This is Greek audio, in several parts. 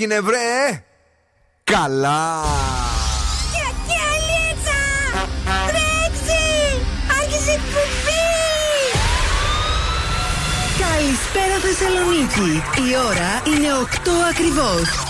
έγινε βρε; Καλά. Καλησπέρα Θεσσαλονίκη. Η ώρα είναι 8 ακριβώς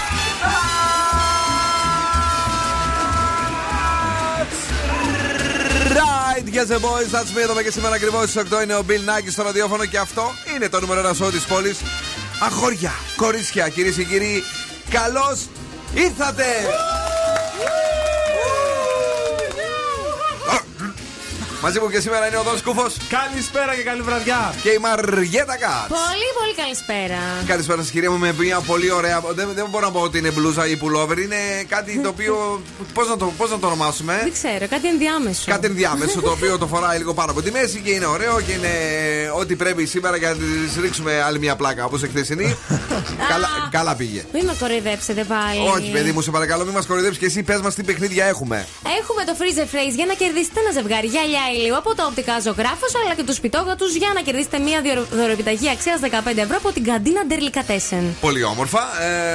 Yes the boys, that's me. Εδώ και σήμερα ακριβώς στις 8 είναι ο Bill Nike στο ραδιόφωνο και αυτό είναι το νούμερο ένα σώμα της πόλης. Αγόρια, κορίτσια, κυρίες και κύριοι, καλώς ήρθατε! Μαζί μου και σήμερα είναι ο Δόν Κούφο. Καλησπέρα και καλή βραδιά. Και η Μαριέτα Κάτς. Πολύ, πολύ καλησπέρα. Καλησπέρα σας, κυρία μου, με μια πολύ ωραία. Δεν, δεν μπορώ να πω ότι είναι μπλούζα ή πουλόβερ. Είναι κάτι το οποίο. Πώς να, το, πώς να το ονομάσουμε; Δεν ξέρω, κάτι ενδιάμεσο. Κάτι ενδιάμεσο, το οποίο το φοράει λίγο πάνω από τη μέση και είναι ωραίο και είναι ό,τι πρέπει σήμερα για να της ρίξουμε άλλη μια πλάκα όπως εχθεσινή. καλά, καλά πήγε. Μην με κοροϊδέψετε πάλι. Όχι, παιδί μου, σε παρακαλώ, μην μας κοροϊδέψεις και εσύ πες μας τι παιχνίδια έχουμε. Έχουμε το freezer phrase για να κερδίσετε ένα ζευγάρι γυαλιά ηλίου από τα οπτικά ζωγράφος αλλά και τους πιτόγατους για να κερδίσετε μια δωρεπιταγή αξίας 15 ευρώ από την καντίνα Ντερλικατέσεν. Πολύ όμορφα.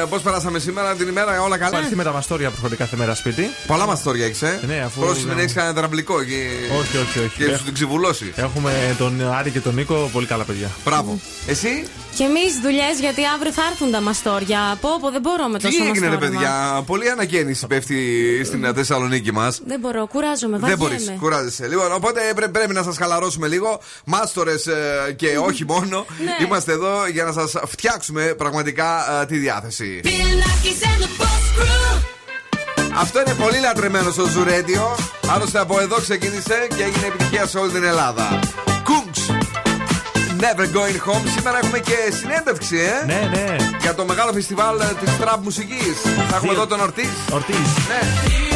Ε, Πώς περάσαμε σήμερα την ημέρα, όλα καλά; Υπάρχει με τα μαστόρια που έρχονται κάθε μέρα σπίτι. Πολλά μαστόρια έχεις, ε; Ναι, αφού. Πρόσεχε να έχεις κανένα δραμπλικό και. Όχι, όχι, όχι. Και σου την ξεβουλώσει. Έχουμε τον Άρη και τον Νίκο, πολύ καλά παιδιά. Μπράβο. Εσύ; Και εμείς δουλειές γιατί αύριο θα έρθουν τα μαστόρια. Από όπου δεν μπορώ με τόσο Τι έγινε, ρε μαστόρμα. παιδιά; Πολύ ανακαίνιση πέφτει στην Θεσσαλονίκη μας. Δεν μπορώ, κουράζομαι. Δεν βαριέμαι. μπορείς, κουράζεσαι. Λοιπόν, οπότε πρέ- πρέπει να σας χαλαρώσουμε λίγο. Μάστορες και όχι μόνο. Ναι. Είμαστε εδώ για να σας φτιάξουμε πραγματικά ε, τη διάθεση. Αυτό είναι πολύ λατρεμένο στο Ζουρέντιο. Άλλωστε από εδώ ξεκίνησε και έγινε επιτυχία σε όλη την Ελλάδα. Κούγκς Never going home. Σήμερα έχουμε και συνέντευξη, ε! Ναι, ναι. Για το μεγάλο φεστιβάλ της τραπ μουσικής. Θα έχουμε Δύο. εδώ τον Ορτή. Ορτή. Ναι.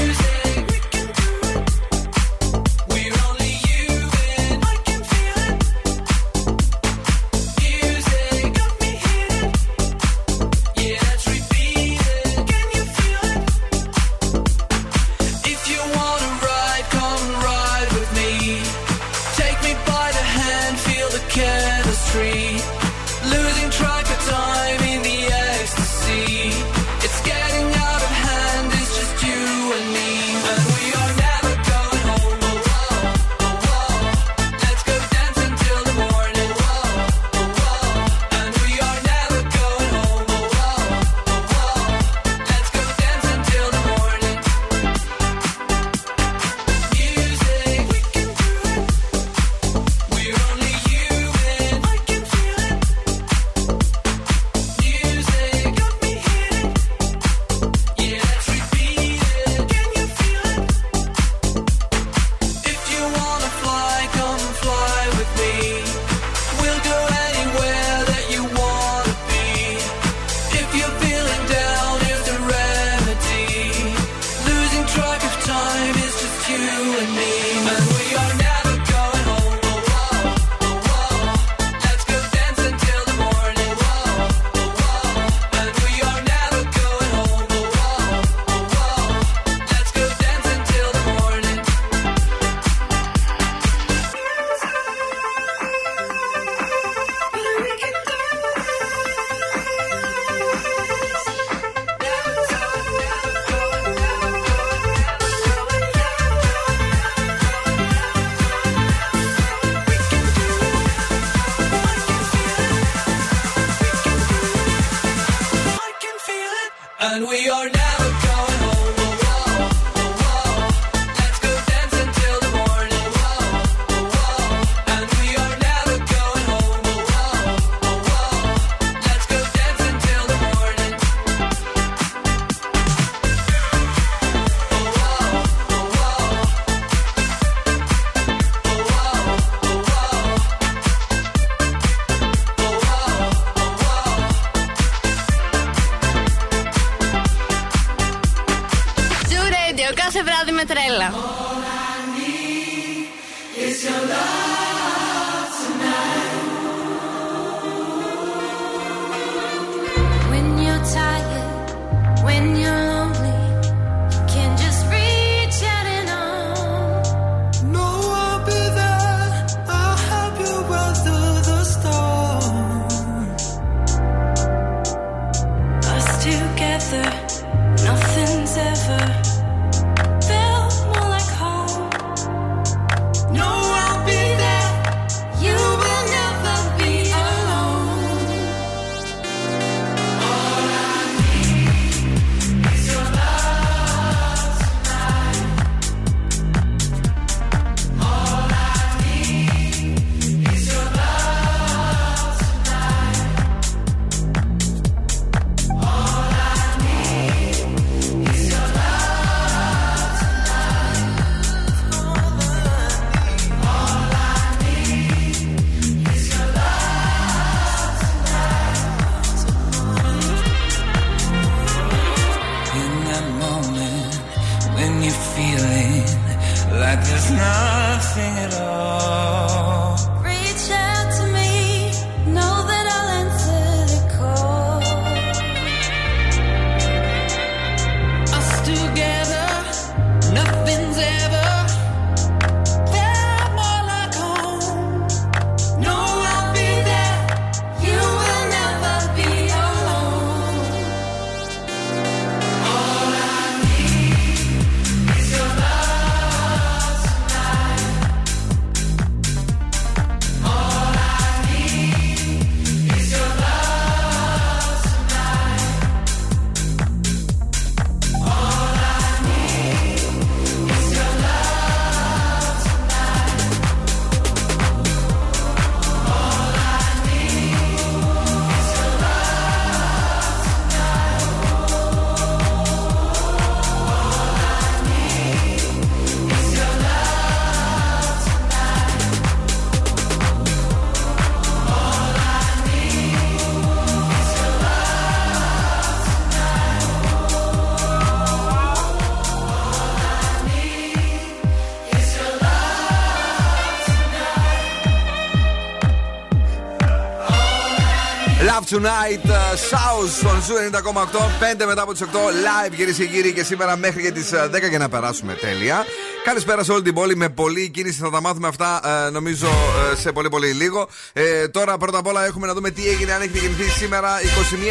Tonight, uh, South στον Zoo 90,8. 5 μετά από τις 8 live κυρίες και κύριοι και σήμερα μέχρι και τις 10 για να περάσουμε τέλεια. Καλησπέρα σε όλη την πόλη με πολλή κίνηση. Θα τα μάθουμε αυτά ε, νομίζω ε, σε πολύ πολύ λίγο. Ε, τώρα πρώτα απ' όλα έχουμε να δούμε τι έγινε αν έχετε γεννηθεί σήμερα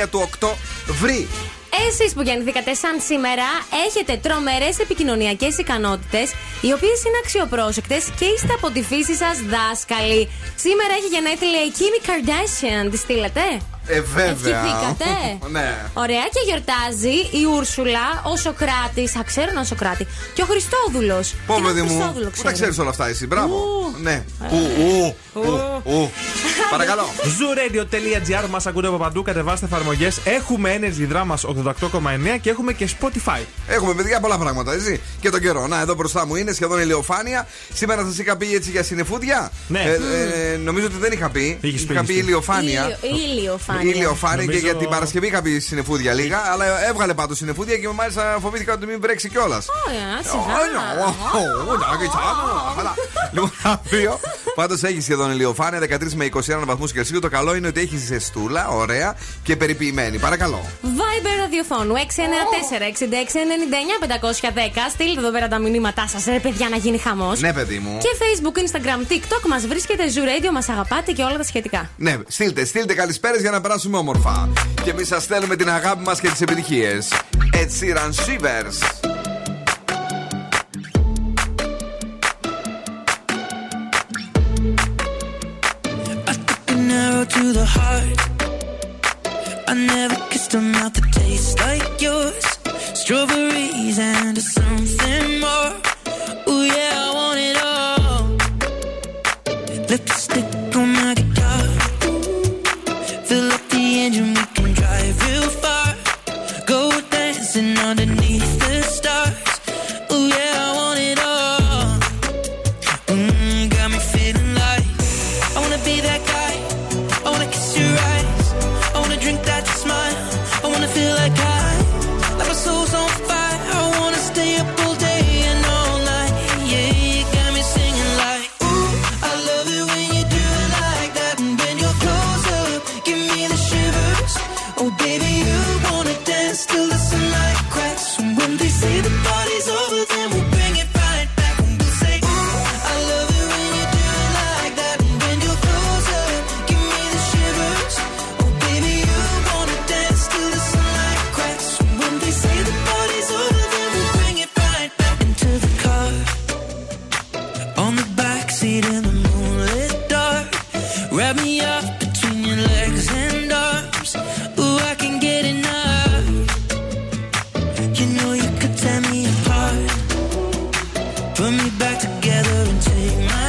21 του Οκτώβρη. Εσείς που γεννηθήκατε σαν σήμερα έχετε τρομερές επικοινωνιακές ικανότητες, οι οποίες είναι αξιοπρόσεκτες και είστε από τη φύση σας δάσκαλοι. Σήμερα έχει γενέθλια η Kim Kardashian. Τη στείλατε; Ε, βέβαια. Ευχηθήκατε. ναι. Ωραία και γιορτάζει η Ούρσουλα, ο Σοκράτη. Α, ξέρω έναν Σοκράτη. Και ο Χριστόδουλος. Πω, παιδί μου, πού τα ξέρεις όλα αυτά εσύ, μπράβο. Ου. Ναι. Ου, ου, ου, ου. Παρακαλώ. Zooradio.gr μας ακούτε από παντού, κατεβάστε εφαρμογές. Έχουμε Energy Drama 88,9 και έχουμε και Spotify. Έχουμε παιδιά πολλά πράγματα, έτσι. Και τον καιρό. Να, εδώ μπροστά μου είναι σχεδόν ηλιοφάνεια. Σήμερα σα είχα πει έτσι για συνεφούδια. Ναι. Ε, ε, νομίζω ότι δεν είχα πει. Είχες πει, είχα πει είχες πει. ηλιοφάνεια. Ηλιοφάνεια. Ηλιοφάνεια και Νομίζω- για την Παρασκευή είχα πει συνεφούδια λίγα, αλλά έβγαλε πάντω συνεφούδια και μάλιστα φοβήθηκα ότι μην βρέξει κιόλα. Ωραία, σιγά. Λοιπόν, αύριο πάντω έχει σχεδόν ηλιοφάνεια 13 με 21 βαθμού Κελσίου. Το καλό είναι ότι έχει ζεστούλα, ωραία και περιποιημένη. Παρακαλώ. Viber ραδιοφώνου 694-6699-510. Στείλτε εδώ πέρα τα μηνύματά σας, ρε παιδιά, να γίνει χαμός. Ναι, παιδί μου. Και Facebook, Instagram, TikTok μας βρίσκεται Zoo Radio, μας αγαπάτε και όλα τα σχετικά. Ναι, στείλτε, στείλτε καλησπέρες για να περάσουμε όμορφα. Και εμείς σας στέλνουμε την αγάπη μας και τις επιτυχίες. Ed Sheeran Shivers. An arrow to the heart. I never kissed a mouth that tastes like yours. Strawberries and something more. Ooh yeah, Put me back together and take my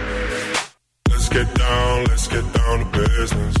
business.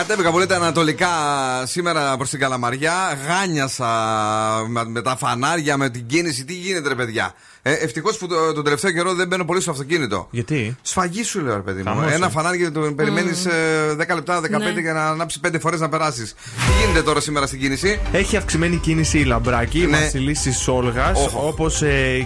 Κάτσε πίσω από τα Ανατολικά σήμερα προς την Καλαμαριά. Γάνιασα με τα φανάρια, με την κίνηση. Τι γίνεται, ρε παιδιά; Ε, Ευτυχώς που το, τον τελευταίο καιρό δεν μπαίνω πολύ στο αυτοκίνητο. Γιατί; Σφαγή σου λέω, ρε παιδί μου. Χαμός, Ένα ε. φανάρι και το περιμένεις 10 λεπτά, 15 Ναι. για να ανάψεις 5 φορές να περάσεις. Τι γίνεται τώρα σήμερα στην κίνηση; Έχει αυξημένη κίνηση η Λαμπράκη, η Ναι. Βασιλίση Σόλγας, Όχο. όπως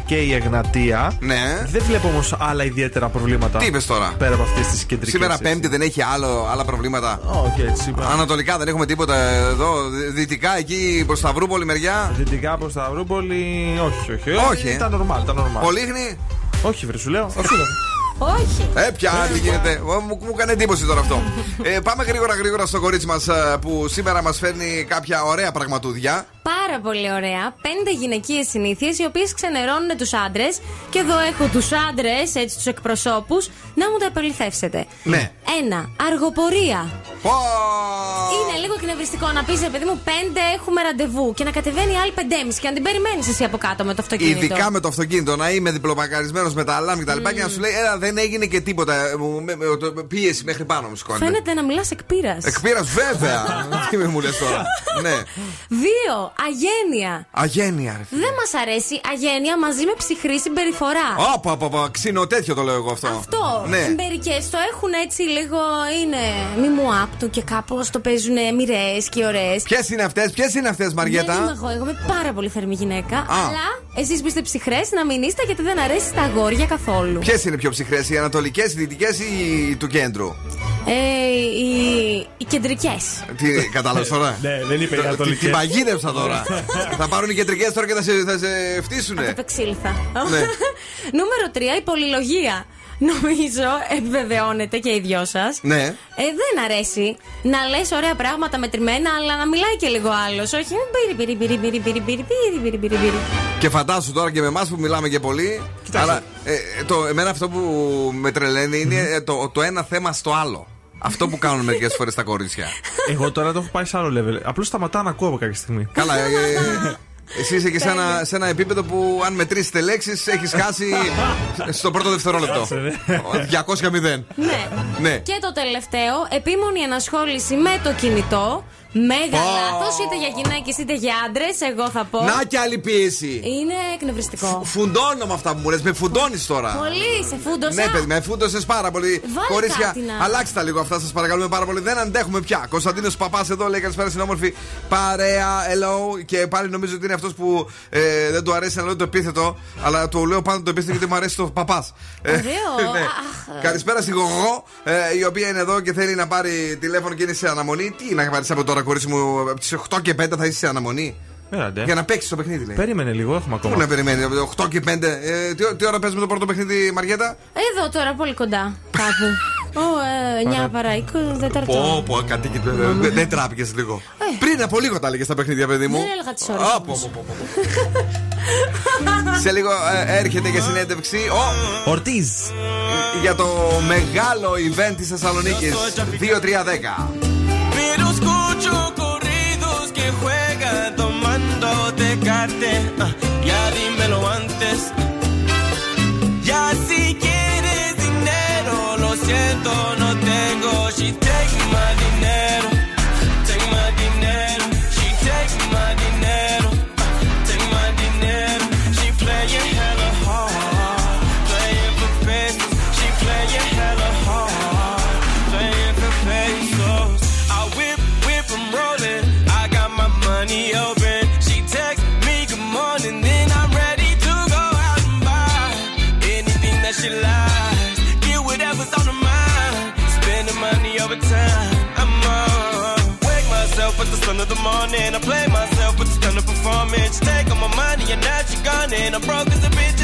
και η Εγνατία. Ναι. Δεν βλέπω όμως άλλα ιδιαίτερα προβλήματα. Τι είπες τώρα; Πέρα από αυτές τις κεντρικές. Σήμερα Πέμπτη δεν έχει άλλο, άλλα προβλήματα. Όχι, έτσι είπα. Ανατολικά δεν έχουμε τίποτα εδώ. Δυ- Δυτικά εκεί προς Σταυρούπολη μεριά. Δυτικά προς Σταυρούπολη, όχι, όχι. Όχι, ε. Τα normal, τα normal. Πολύχνη. Όχι, βρε, σου λέω. Όχι, Όχι. Ε, πια, τι γίνεται. Μου, μου έκανε εντύπωση τώρα αυτό. Ε, πάμε γρήγορα γρήγορα στο κορίτσι μας που σήμερα μας φέρνει κάποια ωραία πραγματούδια. Πάρα πολύ ωραία. Πέντε γυναικείες συνήθειες οι οποίες ξενερώνουν τους άντρες. Και εδώ έχω τους άντρες, έτσι τους εκπροσώπους, να μου τα επαληθεύσετε. Ναι. Ένα. Αργοπορία. Πω! Είναι λίγο εκνευριστικό να πεις, παιδί μου, πέντε έχουμε ραντεβού και να κατεβαίνει η άλλη πεντέμιση και να την περιμένεις εσύ από κάτω με το αυτοκίνητο. Ειδικά με το αυτοκίνητο, να είμαι διπλοπακαρισμένο με τα αλάμ και τα λοιπά και να σου λέει, Έλα, δεν έγινε και τίποτα. Ε, μου- με- με- το- πίεση μέχρι πάνω μου σηκώνεται. Φαίνεται να μιλάς εκπείρα. Εκπείρα, βέβαια. Τι με μου λες τώρα. ναι. Δύο. Αγένεια. Αγένεια, ρε. φίλε. Δεν μας αρέσει αγένεια μαζί με ψυχρή συμπεριφορά. Όπα, όπα, όπα, ξύνο τέτοιο το λέω εγώ αυτό. Αυτό. Ναι. Μερικέ το έχουν έτσι λίγο. Είναι μη μου άπτου και κάπως το παίζουν μοιραίες και ωραίες. Ποιες είναι αυτές, ποιες είναι αυτές, Δεν είμαι Μαριέτα. εγώ, εγώ είμαι πάρα πολύ θερμή γυναίκα. Αλλά εσείς που είστε ψυχρές να μην είστε γιατί δεν αρέσει στα αγόρια καθόλου. Ποιες είναι πιο ψυχρές, οι ανατολικές, οι δυτικές ή του κέντρου; Ε, οι, οι κεντρικές. Τι κατάλαβες τώρα; Ναι, δεν είπε οι Την- ανατολικές. Την παγίδευσα τώρα. θα πάρουν οι κεντρικές τώρα και θα σε, θα σε φτύσουνε. Απεξήλθα. Ναι. Νούμερο 3, η πολυλογία νομίζω επιβεβαιώνετε και οι δυο σας. Ναι. Ε, δεν αρέσει να λες ωραία πράγματα μετρημένα, αλλά να μιλάει και λίγο άλλος. Όχι, πυρι, πυρι, πυρι, πυρι, πυρι, πυρι, Και φαντάσου τώρα και με εμάς που μιλάμε και πολύ. Κοιτάξτε. Αλλά ε, το, εμένα αυτό που με τρελαίνει είναι ε, το, το ένα θέμα στο άλλο. Αυτό που κάνουν μερικές φορές τα κορίτσια. Εγώ τώρα το έχω πάει σε άλλο level. Απλώς σταματάνε ακόμα κάποια στιγμή. Καλά, ε, ε, ε εσύ είσαι και σε ένα, σε ένα επίπεδο που αν μετρήσει λέξεις έχεις χάσει στο πρώτο δευτερόλεπτο. 200 μηδέν. Ναι. Ναι. Και το τελευταίο, επίμονη ενασχόληση με το κινητό. Μέγα Πω. λάθος, είτε για γυναίκες είτε για άντρες, εγώ θα πω. Να και άλλη πίεση. Είναι εκνευριστικό. Φουντώνω με αυτά που μου λες. Με φουντώνεις τώρα. Πολύ, σε φούντοσα. Ναι, παιδί, με φούντωσες πάρα πολύ. Βάλε Κορίτσια, κάτι να- αλλάξτε τα λίγο αυτά, σας παρακαλούμε πάρα πολύ. Δεν αντέχουμε πια. Κωνσταντίνος Παπάς εδώ λέει καλησπέρα στην όμορφη παρέα. Hello. Και πάλι νομίζω ότι είναι αυτός που ε, δεν του αρέσει να λέω το επίθετο, αλλά του λέω πάντα το επίθετο γιατί μου αρέσει το παπάς. Ωραίο. Αχ. Καλησπέρα στη Γογό, ε, η οποία είναι εδώ και θέλει να πάρει τηλέφωνο και είναι σε αναμονή. Τι να πάρεις από τώρα, κορίτσι μου, από τις 8 και 5 θα είσαι σε αναμονή. Έλατε. Για να παίξεις το παιχνίδι, λέει. Περίμενε λίγο, έχουμε Πού να ακόμα. περιμένει, 8 και 5. Ε, τι, τι ώρα παίζουμε το πρώτο παιχνίδι, Μαριέτα; Εδώ τώρα, πολύ κοντά. Κάπου. Ω, ε, 9 παρά 20, τέταρτο. Πω, πω, κατοίκη. Δεν δεν τράπηκες λίγο. Πριν από λίγο τα έλεγες στα παιχνίδια, παιδί μου. Δεν έλεγα τις ώρες Α, όμως. πω, πω, πω, πω. Σε λίγο ε, έρχεται για συνέντευξη ο, Ορτίζ. για το μεγάλο event της Θεσσαλονίκης. 2-3-10. Pero escucho corridos que juegan tomando tecate. Ah, and now she gone and I'm broke as a bitch.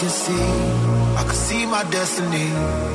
Can see. I can see my destiny.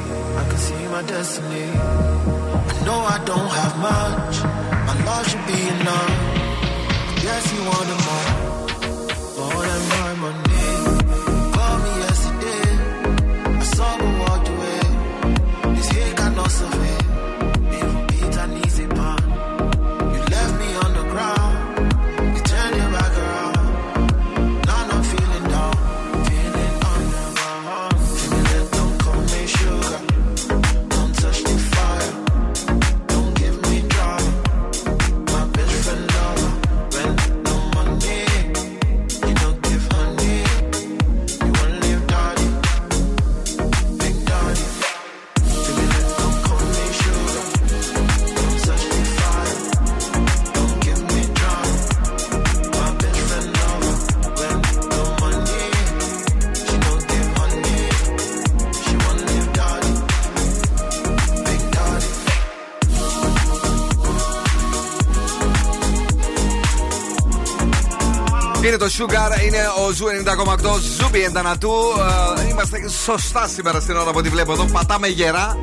Είναι το Sugar, είναι ο Zoo 90,8 Ζούμπι εντανατού. Ε, Είμαστε σωστά σήμερα στην ώρα από ό,τι βλέπω εδώ. Πατάμε γερά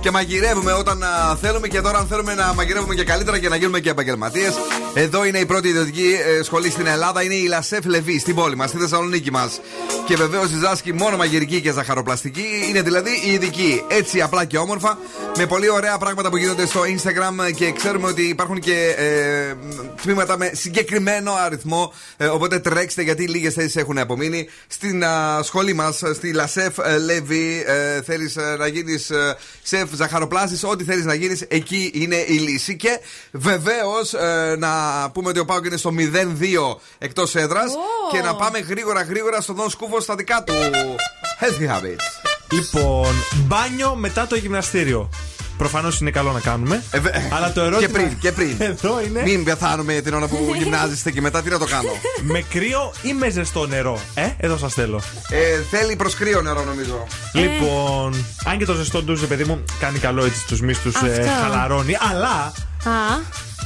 και μαγειρεύουμε όταν α, θέλουμε. Και τώρα, αν θέλουμε να μαγειρεύουμε και καλύτερα και να γίνουμε και επαγγελματίες, εδώ είναι η πρώτη ιδιωτική ε, σχολή στην Ελλάδα. Είναι η La Chef Levi στην πόλη μας, στη Θεσσαλονίκη μας. Και βεβαίως διδάσκει μόνο μαγειρική και ζαχαροπλαστική. Είναι δηλαδή η ειδική. Έτσι απλά και όμορφα. Με πολύ ωραία πράγματα που γίνονται στο Instagram και ξέρουμε ότι υπάρχουν και ε, τμήματα με συγκεκριμένο αριθμό. Ε, οπότε τρέξτε γιατί λίγες θέσεις έχουν απομείνει. Στην α, σχολή μας, στη Λασέφ ε, Λεβί, ε, θέλεις να γίνεις σεφ ζαχαροπλάστη. Ό,τι θέλεις να γίνεις, εκεί είναι η λύση. Και βεβαίως να πούμε ότι ο Πάοκ είναι στο 0-2 εκτός έδρας. Και να πάμε γρήγορα γρήγορα στον Δον Σκούφο στα δικά του healthy habits. Λοιπόν, μπάνιο μετά το γυμναστήριο. Προφανώς είναι καλό να κάνουμε. Ε, βε- αλλά το ερώτημα. Και πριν, και πριν. Εδώ είναι. Μην πεθάνουμε την ώρα που γυμνάζεστε και μετά τι να το κάνω. με κρύο ή με ζεστό νερό. Ε, εδώ σας θέλω. Ε, θέλει προς κρύο νερό νομίζω. Λοιπόν, αν και το ζεστό ντουζ, παιδί μου, κάνει καλό έτσι στου μυστου, ε, Αυτό. χαλαρώνει. Αλλά Α,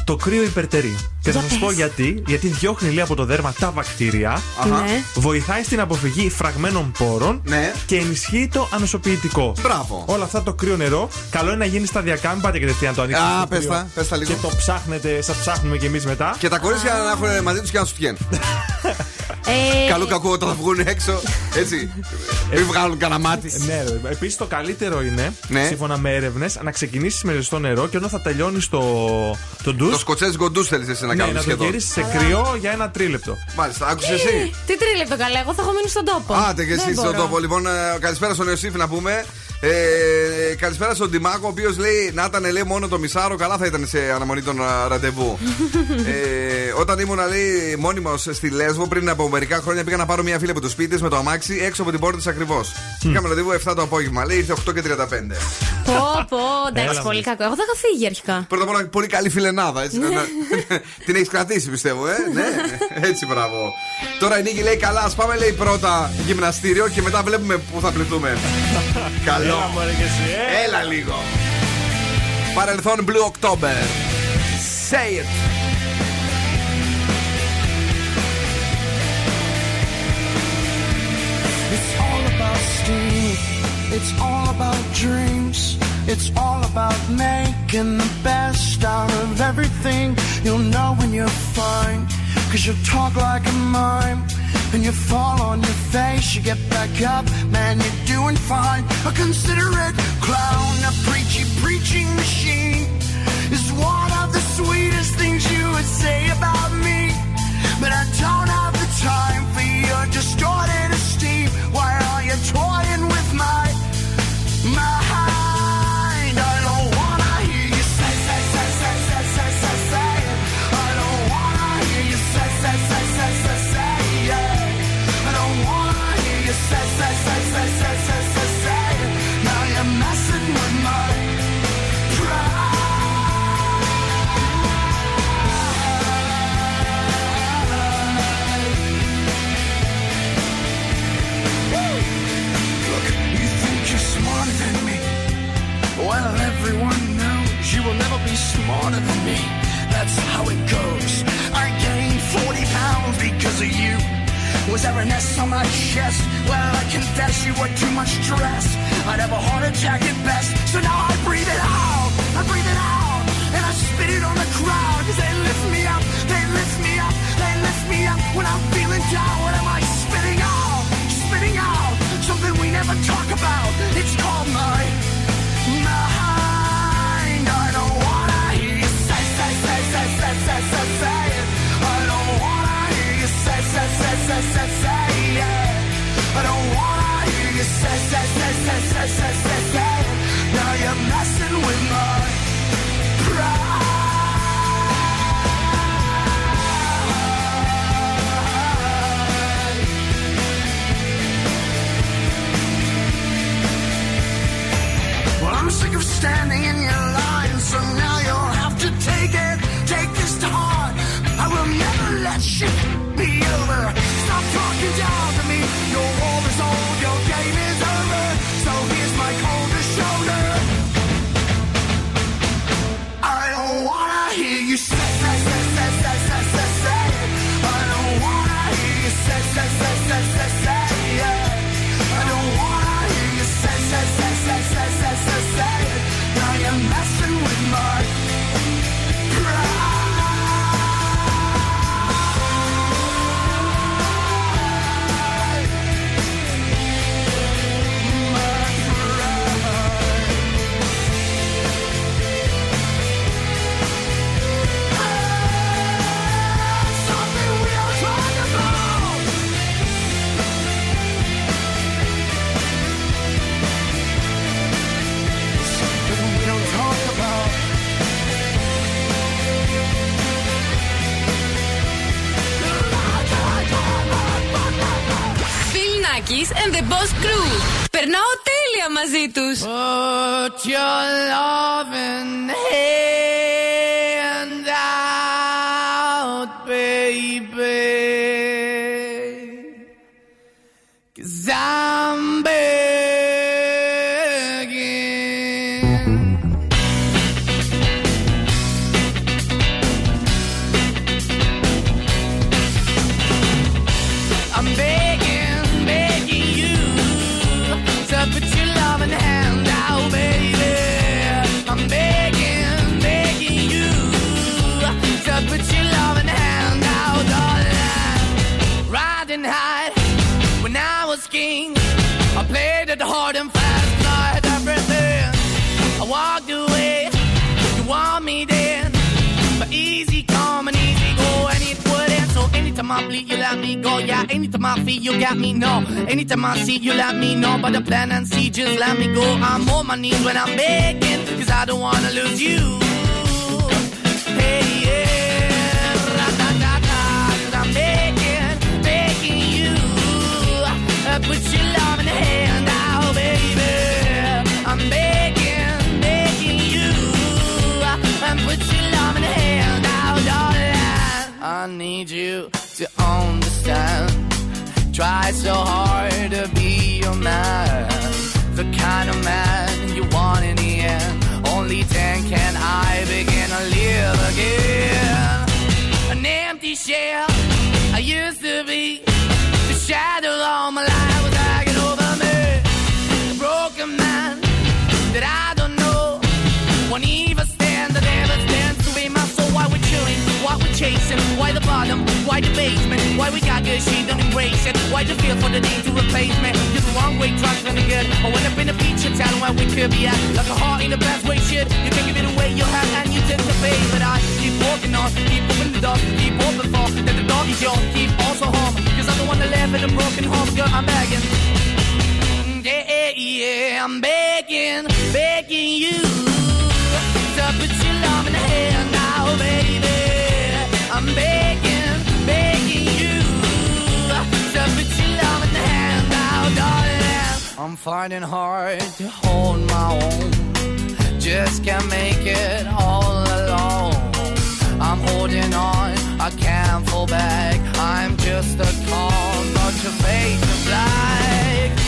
το κρύο υπερτερεί. Και θα Για σας πω πες. γιατί. Γιατί διώχνει λέει από το δέρμα τα βακτήρια. ναι. Βοηθάει στην αποφυγή φραγμένων πόρων Ναι. και ενισχύει το ανοσοποιητικό. Μπράβο. Όλα αυτά το κρύο νερό, καλό είναι να γίνει σταδιακά. Μην πάτε κατευθείαν το ανοίξετε. Α, στο πες κρύο τα, πες τα λίγο. Και το ψάχνετε, σας ψάχνουμε κι εμείς μετά. Και τα κορίτσια να έχουν μαζί τους και να σου βγαίνουν. ε, Καλό κακό όταν θα βγουν έξω. Έτσι. Μην βγάλουν κανένα μάτι. Ναι, επίσης το καλύτερο είναι, Ναι. σύμφωνα με έρευνες, να ξεκινήσεις με ζεστό νερό και όταν θα τελειώνεις το, το ντουζ. Το σκοτσέζικο ντου θέλεις εσύ να ναι, κάνεις να το σχεδόν. γυρίσεις σε κρύο για ένα τρίλεπτο. Μάλιστα, άκουσες εσύ; τι τρίλεπτο καλά, εγώ θα έχω μείνει στον τόπο. Άντε και Δεν εσύ στον μπορώ. τόπο. Λοιπόν, ε, καλησπέρα στον Ιωσήφ να πούμε. Ε, καλησπέρα στον Τιμάκο, ο οποίος λέει να ήταν λέει μόνο το μισάρο, καλά θα ήταν σε αναμονή των α, ραντεβού. ε, όταν ήμουν λέει μόνιμος στη Λέσβο πριν από μερικά χρόνια πήγα να πάρω μια φίλη από το σπίτι της με το αμάξι έξω από την πόρτα της ακριβώς. Είχαμε ραντεβού 7 το απόγευμα, λέει ήρθε 8 και 35. Πω, πω, εντάξει, Έλα, πολύ μου. κακό. Εγώ θα είχα φύγει αρχικά. Πρώτα απ' όλα πολύ καλή φιλενάδα, έτσι. να- την έχεις κρατήσει πιστεύω, ε. ναι, έτσι μπράβο. Τώρα η Νίκη λέει καλά, ας πάμε λέει πρώτα γυμναστήριο και μετά βλέπουμε πού θα πληθούμε. Καλό. Έλα, μωρέ, και εσύ, ε. Έλα λίγο. Παρελθόν Blue October. Say it. It's all about steam. It's all about dreams. It's all about making the best out of everything. You'll know when you're fine. Cause you talk like a mime. And you fall on your face, you get back up, man, you're doing fine. A considerate clown, a preachy preaching machine is one of the sweetest things you would say about me. But I don't have the time for your distorted me. That's how it goes. I gained 40 pounds because of you. Was there an S on my chest? Well, I confess you were too much stress. I'd have a heart attack at best. So now I breathe it out. I breathe it out. And I spit it on the crowd. Cause they lift me up. They lift me up. They lift me up. When I'm feeling down, what am I spitting out? Spitting out. Something we never talk about. It's called my necessary. Τέλεια knees when I'm I'm begging, begging you to put your love in the hand now, baby. I'm begging, begging you to put your love in the hand now, darling. I'm finding hard to hold my own. Just can't make it all alone. I'm holding on, I can't fall back. I'm just a call, not your face is black.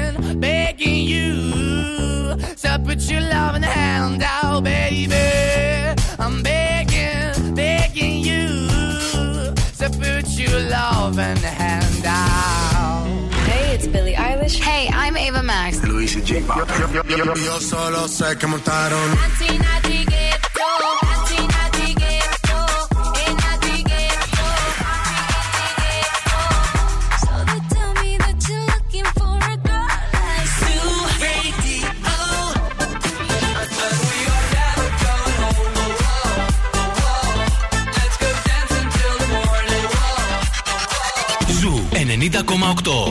to put your loving hand out, baby. I'm begging, begging you to put your loving hand out. Hey, it's Billie Eilish. Hey, I'm Ava Max. Luis J. Yo solo sé que montaron.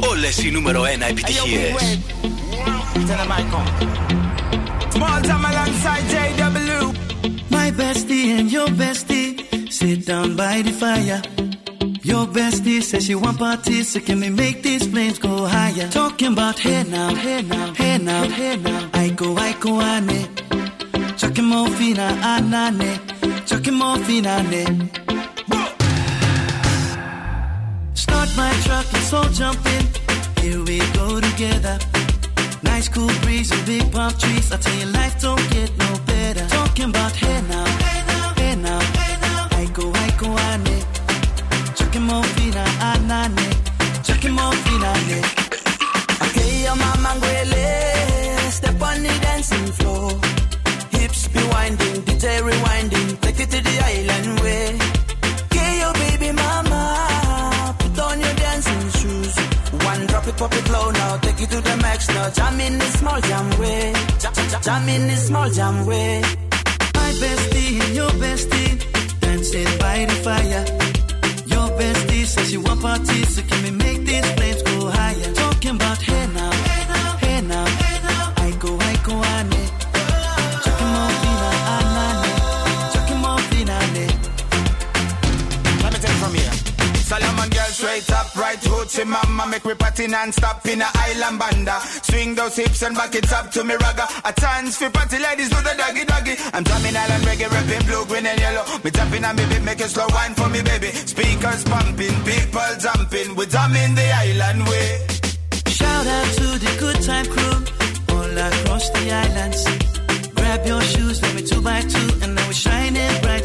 Όλες οι νούμερο 1 επιτυχίες. Small time alongside JW. My bestie and your bestie sit down by the fire. Your bestie says she want parties, so can we make these flames go higher? Talking about hey now, hey now, hey now, hey now. I go, I go, ane. Chucking morphine, anane. Chucking morphine, ane. Start my truck, let's all jump in. Here we go together. Nice cool breeze and big palm trees. I tell you, life don't get no better. Talking about hey now, hey now, hey now, hey now. I go, I go, ane. Chucking morphine, anane. Chucking morphine, ane. Okay, your mama step on the dancing floor. Hips be winding, DJ rewinding, pop it low now, take it to the max now. Jam in the small jam way, jam, jam, in the small jam way. My bestie and your bestie dancing by the fire. Your bestie says she want parties, so can we make these flames go higher? Talking about straight up, right hoochie mama Make me party non-stop in a island banda. Swing those hips and back it up to me ragga. A chance for party ladies do the doggy doggy. I'm drumming island reggae, rapping blue, green and yellow. Me tapping on me beat, make a slow wine for me baby. Speakers pumping, people jumping. We drumming the island way. Shout out to the good time crew all across the islands. Grab your shoes, let me two by two, and now we're shining bright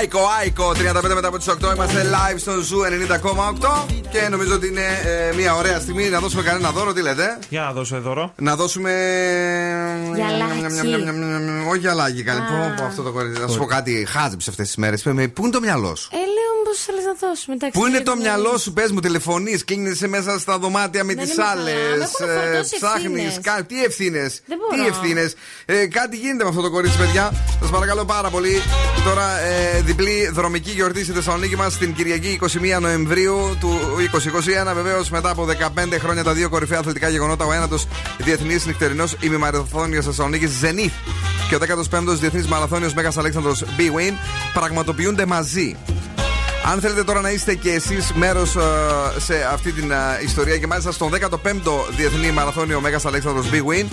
Iko, Iko, 35 μετά από τις 8 είμαστε live στο Zoo 90,8 και νομίζω ότι είναι ε, μια ωραία στιγμή να δώσουμε κανένα δώρο. Τι λέτε, Για να δώσω δώρο. Να δώσουμε. Γυαλάκι. Όχι γυαλάκι, καλή. Πω, πω, αυτό το κορίτσι. Να σου πω κάτι, χάζεψε αυτές τις μέρες. Πού είναι το μυαλό σου; Ε, λέω πώς θέλει να δώσουμε. Εντάξει, Πού είναι το ναι. μυαλό σου, πες μου, τηλεφωνείς, κλείνεσαι μέσα στα δωμάτια με Δεν τις είμαι άλλες. καλά, με έχουν φορτώσει Ψάχνεις. ευθύνες. Τι ευθύνες. Δεν μπορώ. Τι ευθύνες. Ε, κάτι γίνεται με αυτό το κορίτσι, παιδιά. Σας παρακαλώ πάρα πολύ. Τώρα ε, διπλή δρομική γιορτή στη Θεσσαλονίκη μας την Κυριακή 21 Νοεμβρίου του 2021. Βεβαίως μετά από 15 χρόνια τα δύο κορυφαία αθλητικά γεγονότα, ο ένατος διεθνής νυχτερινός ημιμαραθώνιος Θεσσαλονίκης Zenith και ο 15ο διεθνής μαραθώνιος Μέγας Αλέξανδρος B-Win πραγματοποιούνται μαζί. Αν θέλετε τώρα να είστε και εσείς μέρος σε αυτή την ε, ιστορία και μάλιστα στον 15ο Διεθνή Μαραθώνιο Μέγας Αλέξανδρος Big Win,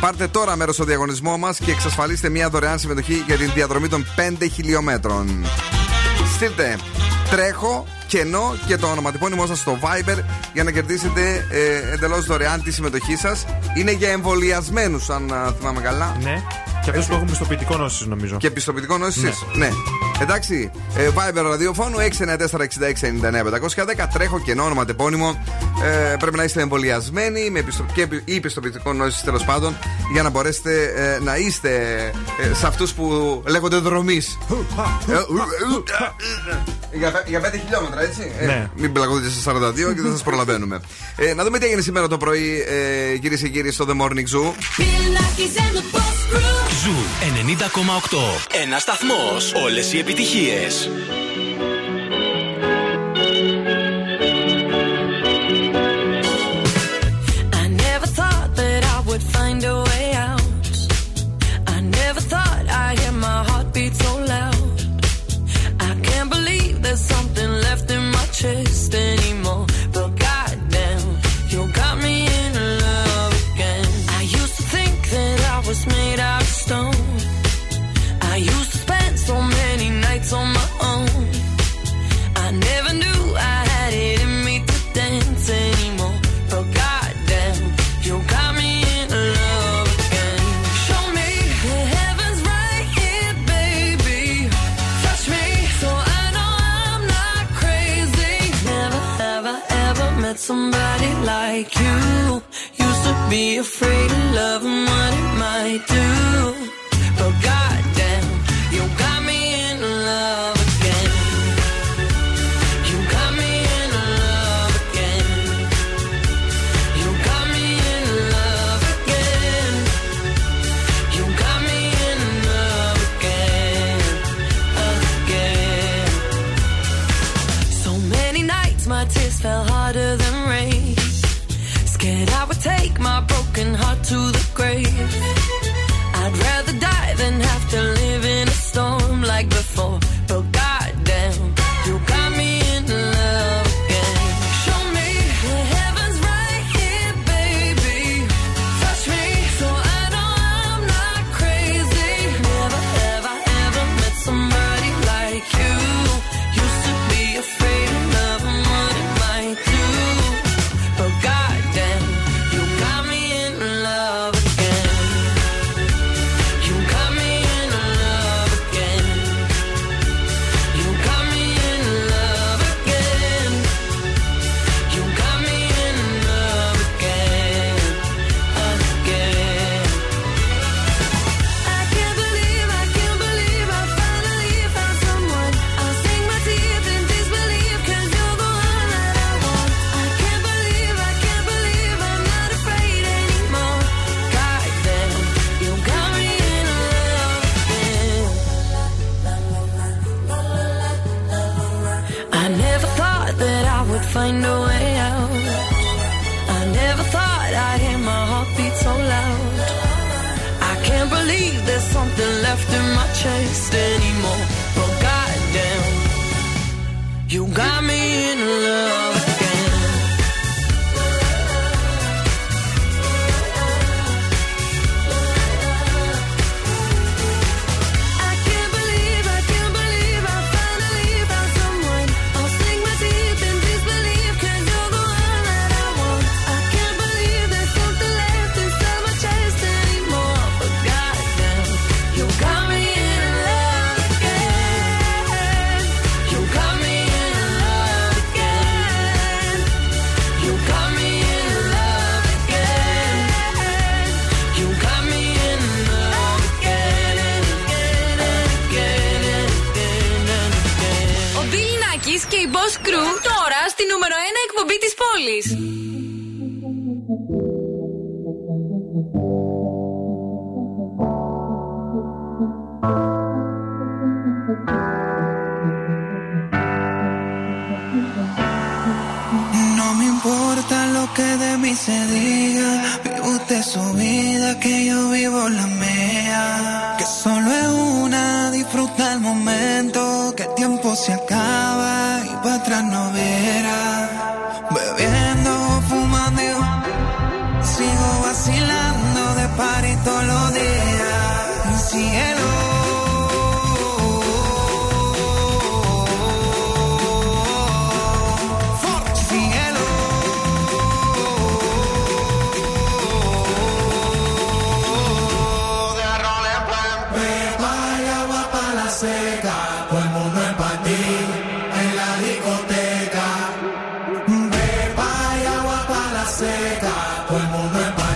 πάρτε τώρα μέρος στο διαγωνισμό μας και εξασφαλίστε μια δωρεάν συμμετοχή για την διαδρομή των 5 χιλιόμετρων. Στείλτε τρέχω, κενό και το ονοματεπώνυμό σα στο Viber για να κερδίσετε ε, εντελώ δωρεάν τη συμμετοχή σα. Είναι για εμβολιασμένου, αν α, θυμάμαι καλά. Ναι. Και αυτού που έχουν πιστοποιητικό νόση, νομίζω. Και πιστοποιητικό νόση Ναι. εσείς. ναι. Εντάξει. Ε, Viber ραδιοφώνου 694-6699-510. Τρέχω κενό όνομα τεπώνυμο. Ε, πρέπει να είστε εμβολιασμένοι με πιστο... και επι- ή πιστοποιητικό νόσησης τέλος πάντων για να μπορέσετε ε, να είστε ε, σε αυτούς που λέγονται δρομείς. για, πέ- για 5 χιλιόμετρα, έτσι. Ε, Ναι. μην πλακωθείτε σε 42 και δεν σας προλαβαίνουμε. Ε, να δούμε τι έγινε σήμερα το πρωί, ε, κυρίες και κύριοι, στο The Morning Zoo. Bill and the Boss Crew. Zoo 90,8. Ένας σταθμός. Όλες οι επιτυχίες. Be afraid of love and what it might do.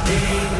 day.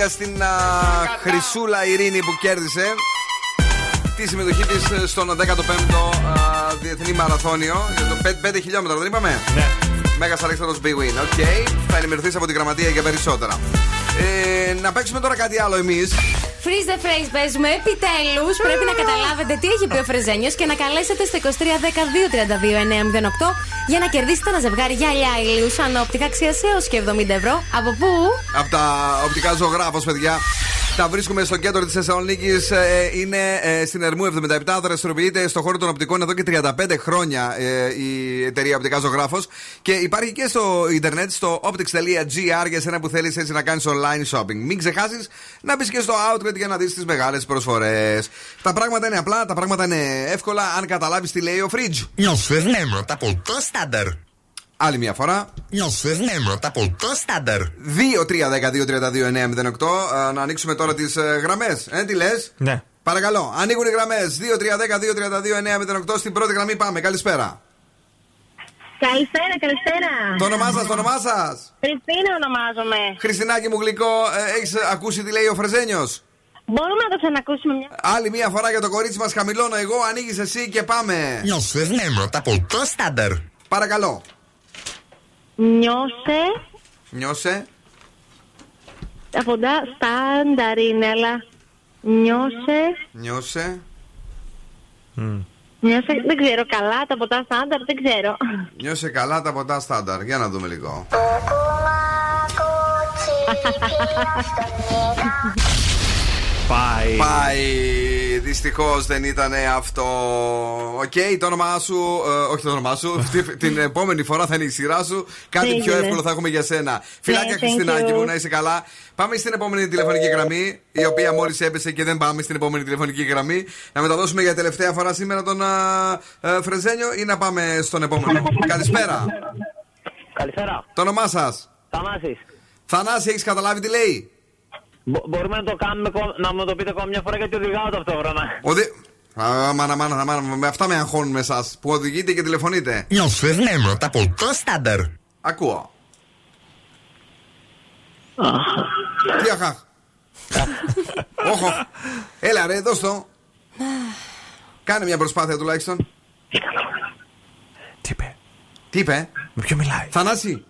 συγχαρητήρια στην Χρυσούλα Ειρήνη που κέρδισε τη συμμετοχή της ε, στον 15ο Διεθνή Μαραθώνιο για το 5 χιλιόμετρα, δεν είπαμε; Ναι. Μέγας Αλέξανδρος Big Win. OK. Okay. Θα ενημερωθείς από την γραμματεία για περισσότερα. Ε, να παίξουμε τώρα κάτι άλλο εμείς. Freeze the phrase παίζουμε. Επιτέλους πρέπει να καταλάβετε τι έχει πει ο Φρεζένιος και να καλέσετε στο 2310 232 908 για να κερδίσετε ένα ζευγάρι γυαλιά ηλίου Sun Optika αξίας έως και 70 ευρώ. Από πού; Από τα οπτικά ζωγράφος, παιδιά. Τα βρίσκουμε στο κέντρο της Θεσσαλονίκης. Είναι ε, στην Ερμού 77. Δραστηριοποιείται στον χώρο των οπτικών εδώ και 35 χρόνια ε, η εταιρεία Οπτικά Ζωγράφος. Και υπάρχει και στο ίντερνετ στο optics.gr για σένα που θέλεις έτσι να κάνεις online shopping. Μην ξεχάσεις να μπει και στο outlet για να δει τι μεγάλε προσφορέ. Τα πράγματα είναι απλά, τα πράγματα είναι εύκολα αν καταλάβει τι λέει ο Fridge. Νιώθεις νεύρωτα από το στάνταρ. Άλλη μια φορά. Νιώθεις νεύρωτα από το στάνταρ. 2-3-10-2-32-9-08. Ε, Να ανοίξουμε τώρα τι γραμμέ. Ε, τι λε. Ναι. Παρακαλώ, ανοίγουν οι γραμμέ. 2-3-10-2-32-9-08. Στην πρώτη γραμμή πάμε. Καλησπέρα. Καλησπέρα, καλησπέρα. Το όνομά σας, το όνομά σας. Χριστίνα ονομάζομαι. Χριστινάκη μου γλυκό, έχεις ακούσει τι λέει ο Φρεζένιος; Μπορούμε να το ξανακούσουμε μια. Άλλη μια φορά για το κορίτσι μας χαμηλώνω εγώ, ανοίγεις εσύ και πάμε. Νιώθεις νεύρωτα από το στάνταρ. Παρακαλώ. Νιώσε. Νιώσε. Από τα στάνταρ είναι, αλλά. Νιώσε. Νιώσε. Νιώσε. Δεν ξέρω καλά τα ποτά στάνταρ, δεν ξέρω. Νιώσε καλά τα ποτά στάνταρ. Για να δούμε λίγο. Πάει. Πάει. Δυστυχώς δεν ήταν αυτό. Οκ, το όνομά σου. ε, όχι το όνομά σου. Τη- την επόμενη φορά θα είναι η σειρά σου. Κάτι Τι πιο έγινε. εύκολο θα έχουμε για σένα. Φιλάκια, thank Χριστινάκη you. μου, να είσαι καλά. Πάμε στην επόμενη τηλεφωνική γραμμή, η οποία μόλις έπεσε και δεν πάμε στην επόμενη τηλεφωνική γραμμή. Να μεταδώσουμε για τελευταία φορά σήμερα τον α, ε, Φρεζένιο ή να πάμε στον επόμενο. Καλησπέρα. Καλησπέρα. Το όνομά σας. Θανάσης. Θανάση, έχεις καταλάβει τι λέει; Μπο- μπορούμε να το κάνουμε, κο- να μου το πείτε ακόμα μια φορά γιατί οδηγάω ταυτόχρονα. Οδη... Α, μάνα, μάνα, μάνα, με αυτά με αγχώνουν με εσάς που οδηγείτε και τηλεφωνείτε. Νιώθεις νεύρωτα από το στάνταρ. Ακούω. Τι αχά. Όχο. Έλα ρε, δώσ' το. Κάνε μια προσπάθεια τουλάχιστον. Τι είπε; Τι είπε; Με ποιο μιλάει; Θανάση.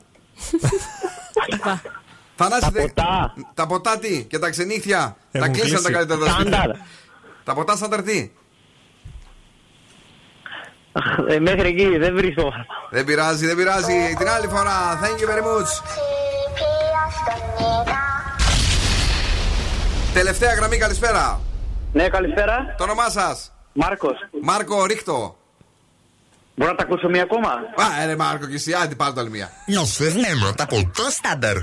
Θανάση, Τα δε- ποτά. Τα ποτά τι και τα ξενύχια. Έχουν τα κλείσαν τα κλείσει. καλύτερα τα σπίτια. Στάνταρ. Τα ποτά στάνταρ τι; Ε, μέχρι εκεί δεν βρίσκω. Δεν πειράζει, δεν πειράζει. Την άλλη φορά. Thank you very much. Τελευταία γραμμή, καλησπέρα. Ναι, καλησπέρα. Το όνομά σας; Μάρκος. Μάρκο, ρίχτο. Μπορώ να τα ακούσω μία ακόμα; Α, ρε Μάρκο, και εσύ, άντε πάρε το άλλη μία. Νιώθεις νεύρωτα από το στάνταρ.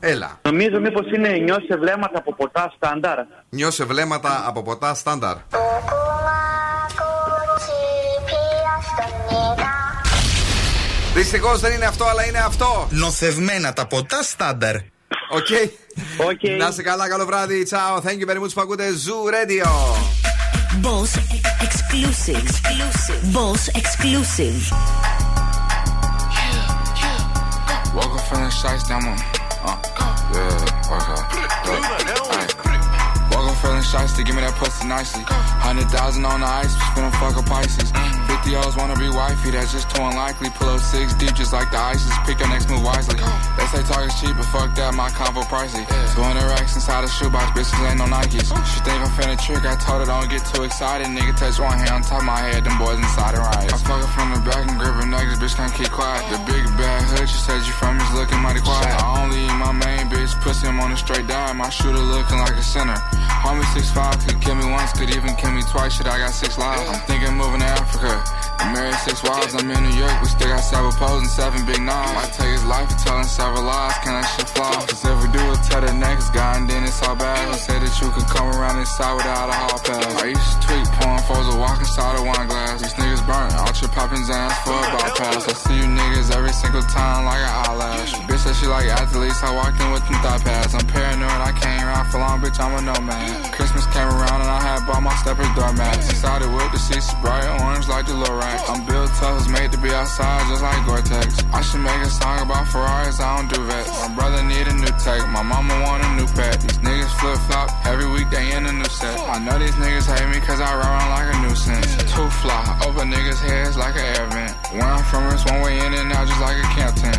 Έλα. Νομίζω μήπως είναι νιώσε βλέμματα από ποτά στάνταρ. Νιώσε βλέμματα από ποτά στάνταρ. Δυστυχώς δεν είναι αυτό, αλλά είναι αυτό. Νοθευμένα τα ποτά στάνταρ. Οκ. Να είσαι καλά, καλό βράδυ. Τσάω. Thank you very much που ακούτε Zoo Radio. Boss exclusive. exclusive. Boss exclusive. Woke up feeling shice, damn on. Uh, yeah, okay. Up feeling shice to give me that pussy nicely. Hundred thousand on the ice, spin a fuck a Pisces. Fifty O's wanna be wifey, that's just too unlikely. Pull up six deep just like the ISIS. Pick your next move wisely. They say talk is cheap, but fuck that, my combo pricey. Two hundred racks inside a shoebox, bitches ain't no Nikes. She think I'm finna trick, I told her don't get too excited. Nigga touch one hand on top of my head, them boys inside the riots. I fuck her from the back and grip her this bitch can't keep quiet. The big bad hood, she said you from is looking mighty quiet. I only eat my main bitch, pussy, I'm on a straight diet. My shooter looking like a center. Homie 6'5 could kill me once, could even kill me twice. Shit, I got six lives. I'm thinking moving to Africa. Married six wives, I'm in New York. We still got seven poles and seven big knives. Might take his life for telling several lies. Can that shit fly? Cause if we do it, tell the next guy, and then it's all bad. Who said that you could come around inside without a hall pass? I used to tweet, pouring foes a walk inside a wine glass. Out Zans for a bypass. I see you niggas every single time like an eyelash. Bitch said she like athletes, I walked in with them thigh pads. I'm paranoid, I can't ride for long, bitch, I'm a nomad. Christmas came around and I had bought my steppers doormats. Decided with the seats bright orange like the Lorax. I'm built tough, made to be outside just like Gore-Tex. I should make a song about Ferraris, I don't do that. My brother need a new tech, my mama want a new pet. These niggas flip flop every week they in a new set. I know these niggas hate me cause I ride around like a nuisance. Too fly, over niggas' heads like an air vent. Where I'm from, it's one way in and out just like a camp tent.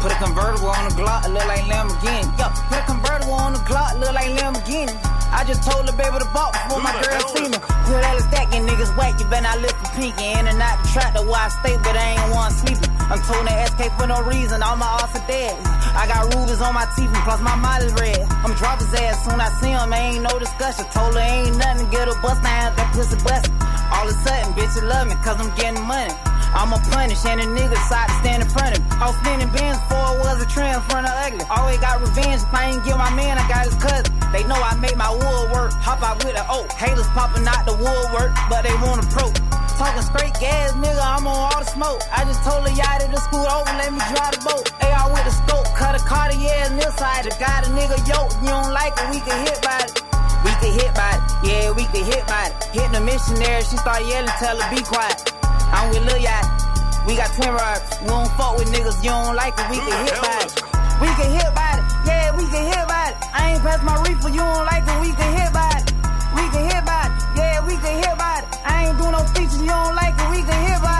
Put a convertible on the Glock, look like Lamborghini. Yo, put a convertible on the Glock, look like Lamborghini. I just told the baby to balk before my girl see me. Put that stack and niggas whack, you better not lift for pinky. In and out the trap, the why I stay, but I ain't one sleeping. I'm told that SK for no reason, all my arts are dead. I got rubies on my teeth and plus my mind is red. I'm drop his ass soon I see him, ain't no discussion. Told her ain't nothing, get her bust down, that pussy bustin'. All of a sudden, bitch, you love me, cause I'm getting money. I'ma punish and the nigga decide to stand in front of me. I was spinning bins before it was a trend in front of ugly. Always got revenge. If I ain't get my man, I got his cousin. They know I make my wood work. Hop out with the oak. Haters popping out the woodwork, but they want approach. Talking straight gas, nigga, I'm on all the smoke. I just told her y'all to scoot over, let me drive the boat. AR with the scope, cut a Cartier in this side. Got a nigga yoke, you don't like it, we can hit by it. We can hit by it, yeah, we can hit by it. Hit the missionary, she start yelling, tell her be quiet. I'm with Lil Yacht, we got twin rods. We don't fuck with niggas, you don't like it, we can hit by it. We can hit by it, yeah, we can hit by it. I ain't pass my reefer, you don't like it, we can hit by it. We can hit by it, yeah, we can hit by it. I ain't do no features, you don't like it, we can hit by it.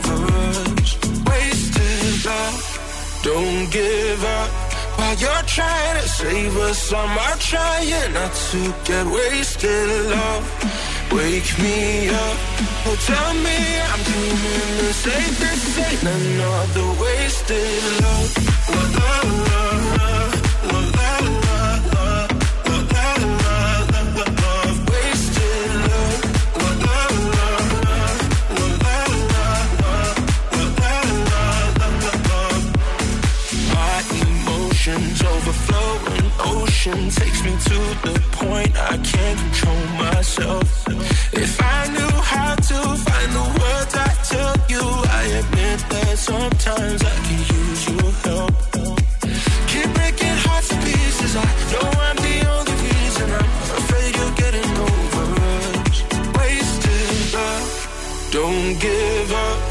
Don't give up. While you're trying to save us, I'm trying not to get wasted love. Wake me up. Oh, tell me I'm dreaming the safest. Ain't another wasted love. La, la, la, emotions overflowing ocean takes me to the point I can't control myself. If I knew how to find the words I tell you, I admit that sometimes I can use your help. Keep breaking hearts to pieces. I know I'm the only reason. I'm afraid you're getting over us. Wasted love. Don't give up.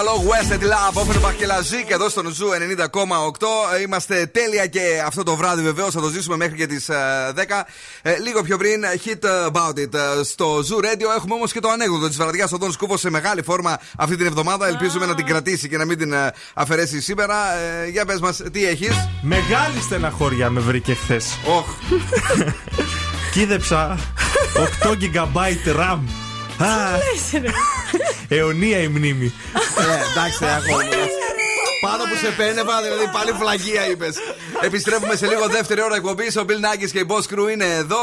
Πολύ καλό Wasted Love, Ofenbach, Lagique και εδώ στο Zoo 90,8. Είμαστε τέλεια και αυτό το βράδυ βεβαίως θα το ζήσουμε μέχρι και τις 10. Ε, λίγο πιο πριν, hit about it. Ε, Στο Zoo Radio έχουμε όμως και το ανέκδοτο της βραδιάς. Ο Δον Σκούφο σε μεγάλη φόρμα αυτή την εβδομάδα. Ελπίζουμε να την κρατήσει και να μην την ε, αφαιρέσει σήμερα. Ε, για πες μας, τι έχεις; Μεγάλη στεναχώρια με βρήκε χθες. Οχ. Κήδεψα 8 GB RAM. Αιωνία η μνήμη. Εντάξει, ε, πάνω που σε πένευα, δηλαδή πάλι φλαγία είπες. Επιστρέφουμε σε λίγο δεύτερη ώρα εκπομπής. Ο Bill Nackis και η Boss Crew είναι εδώ.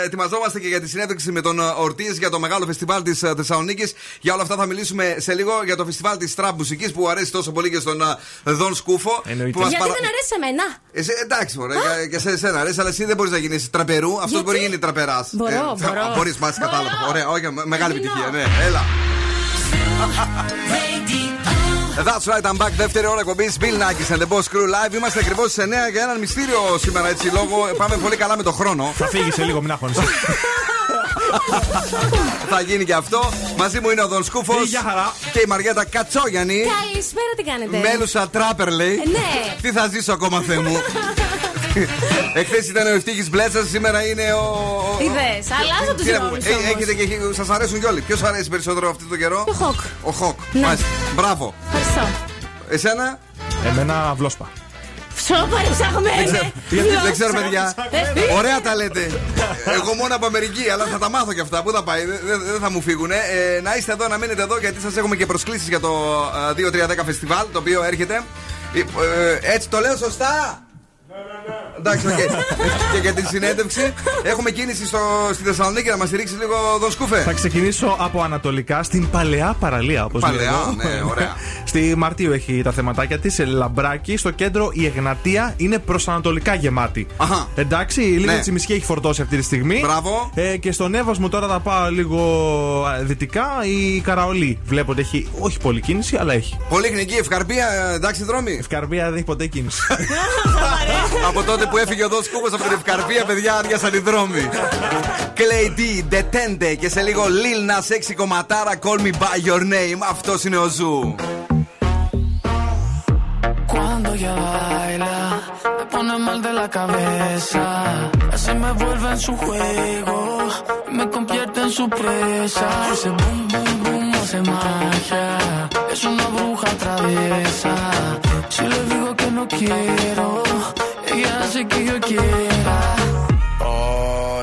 Ε, ετοιμαζόμαστε και για τη συνέντευξη με τον Ορτή για το μεγάλο φεστιβάλ της Θεσσαλονίκης. Για όλα αυτά θα μιλήσουμε σε λίγο για το φεστιβάλ της τραπ μουσικής που αρέσει τόσο πολύ και στον ε, Δον Σκούφο. Εννοείται. Που μας Γιατί παρα- δεν αρέσει σε μένα; Εσύ, εντάξει, μωρέ, για- και σε εσένα αρέσει, αλλά εσύ δεν μπορείς να γίνεις τραπερού. Αυτός Γιατί; μπορεί να γίνει τραπεράς. Μπορώ, μπορώ. Μπορείς, μα κατάλαβα. Ωραία, όχι, με- μεγάλη επιτυχία, ναι, έλα. That's right, I'm back. Δεύτερη ώρα εκπομπής. Bill Nackis and the Boss Crew Live. Είμαστε ακριβώς στι 9 για έναν μυστήριο σήμερα έτσι λόγο. Πάμε πολύ καλά με το χρόνο. Θα φύγει σε λίγο, μην αγχώνεσαι. Θα γίνει και αυτό. Μαζί μου είναι ο Δον Σκούφος Ε, γεια χαρά. και η Μαριέτα Κατσόγιανη. Καλησπέρα, τι κάνετε; Μέλουσα τράπερ λέει. Ε, ναι. Τι θα ζήσω ακόμα, Θεέ μου; Εχθές ήταν ο Ευτύχης Μπλέτσας, σήμερα είναι ο. ο- Είδες, αλλάζω τους Τι να ρόλους πούμε, ε, όμως. Έχετε και σας αρέσουν κι όλοι. Ποιος αρέσει περισσότερο αυτό το καιρό, Ο Χοκ. Ο Χοκ. Ναι. Μάλιστα. Μπράβο. Ευχαριστώ. Εσένα, Εμένα βλόσπα. Ψόπαρε ψαγμένη. δεν ξέρω, γιατί δεν ξέρω, παιδιά. Ε, Ωραία τα λέτε. Εγώ μόνο από Αμερική, αλλά θα τα μάθω κι αυτά. Πού θα πάει, δεν δεν- δεν θα μου φύγουν. να είστε εδώ, να μείνετε εδώ, γιατί σας έχουμε και προσκλήσεις για το ε, 2-3-10 φεστιβάλ, το οποίο έρχεται. Ε, ε, Έτσι το λέω σωστά; Εντάξει, οκ. και για την συνέντευξη έχουμε κίνηση στο, στη Θεσσαλονίκη να μας στηρίξει λίγο τον Σκούφε. Θα ξεκινήσω από ανατολικά στην παλαιά παραλία, όπως Παλαιά, ναι, ωραία. Στη Μαρτίου έχει τα θεματάκια της. Σε Λαμπράκη, στο κέντρο η Εγνατία είναι προ ανατολικά γεμάτη. Αχα. Εντάξει, λίγο Ναι. Τσιμισκή έχει φορτώσει αυτή τη στιγμή. Μπράβο. Ε, και στον Εύοσμο τώρα θα πάω λίγο α, δυτικά. Η Καραολή. Βλέπω ότι έχει όχι πολλή κίνηση, αλλά έχει. Πολίχνη και, Ευκαρπία, ε, εντάξει δρόμοι. Ευκαρπία δεν έχει ποτέ κίνηση. Από τότε που έφυγε ο Δό Κούκο από την Ευκαρπία, παιδιά, άδειασαν οι δρόμοι. Clay D, Detente και σε λίγο Lil Nas 6 κομματάρα Call me by your name. Αυτός είναι ο Ζου. Ella baila, me pone mal de la cabeza. Así me vuelve en su juego, me convierte en su presa. Ese boom, boom, boom hace magia. Es una bruja traviesa. Si le digo que no quiero, ella hace que yo quiera. Oh,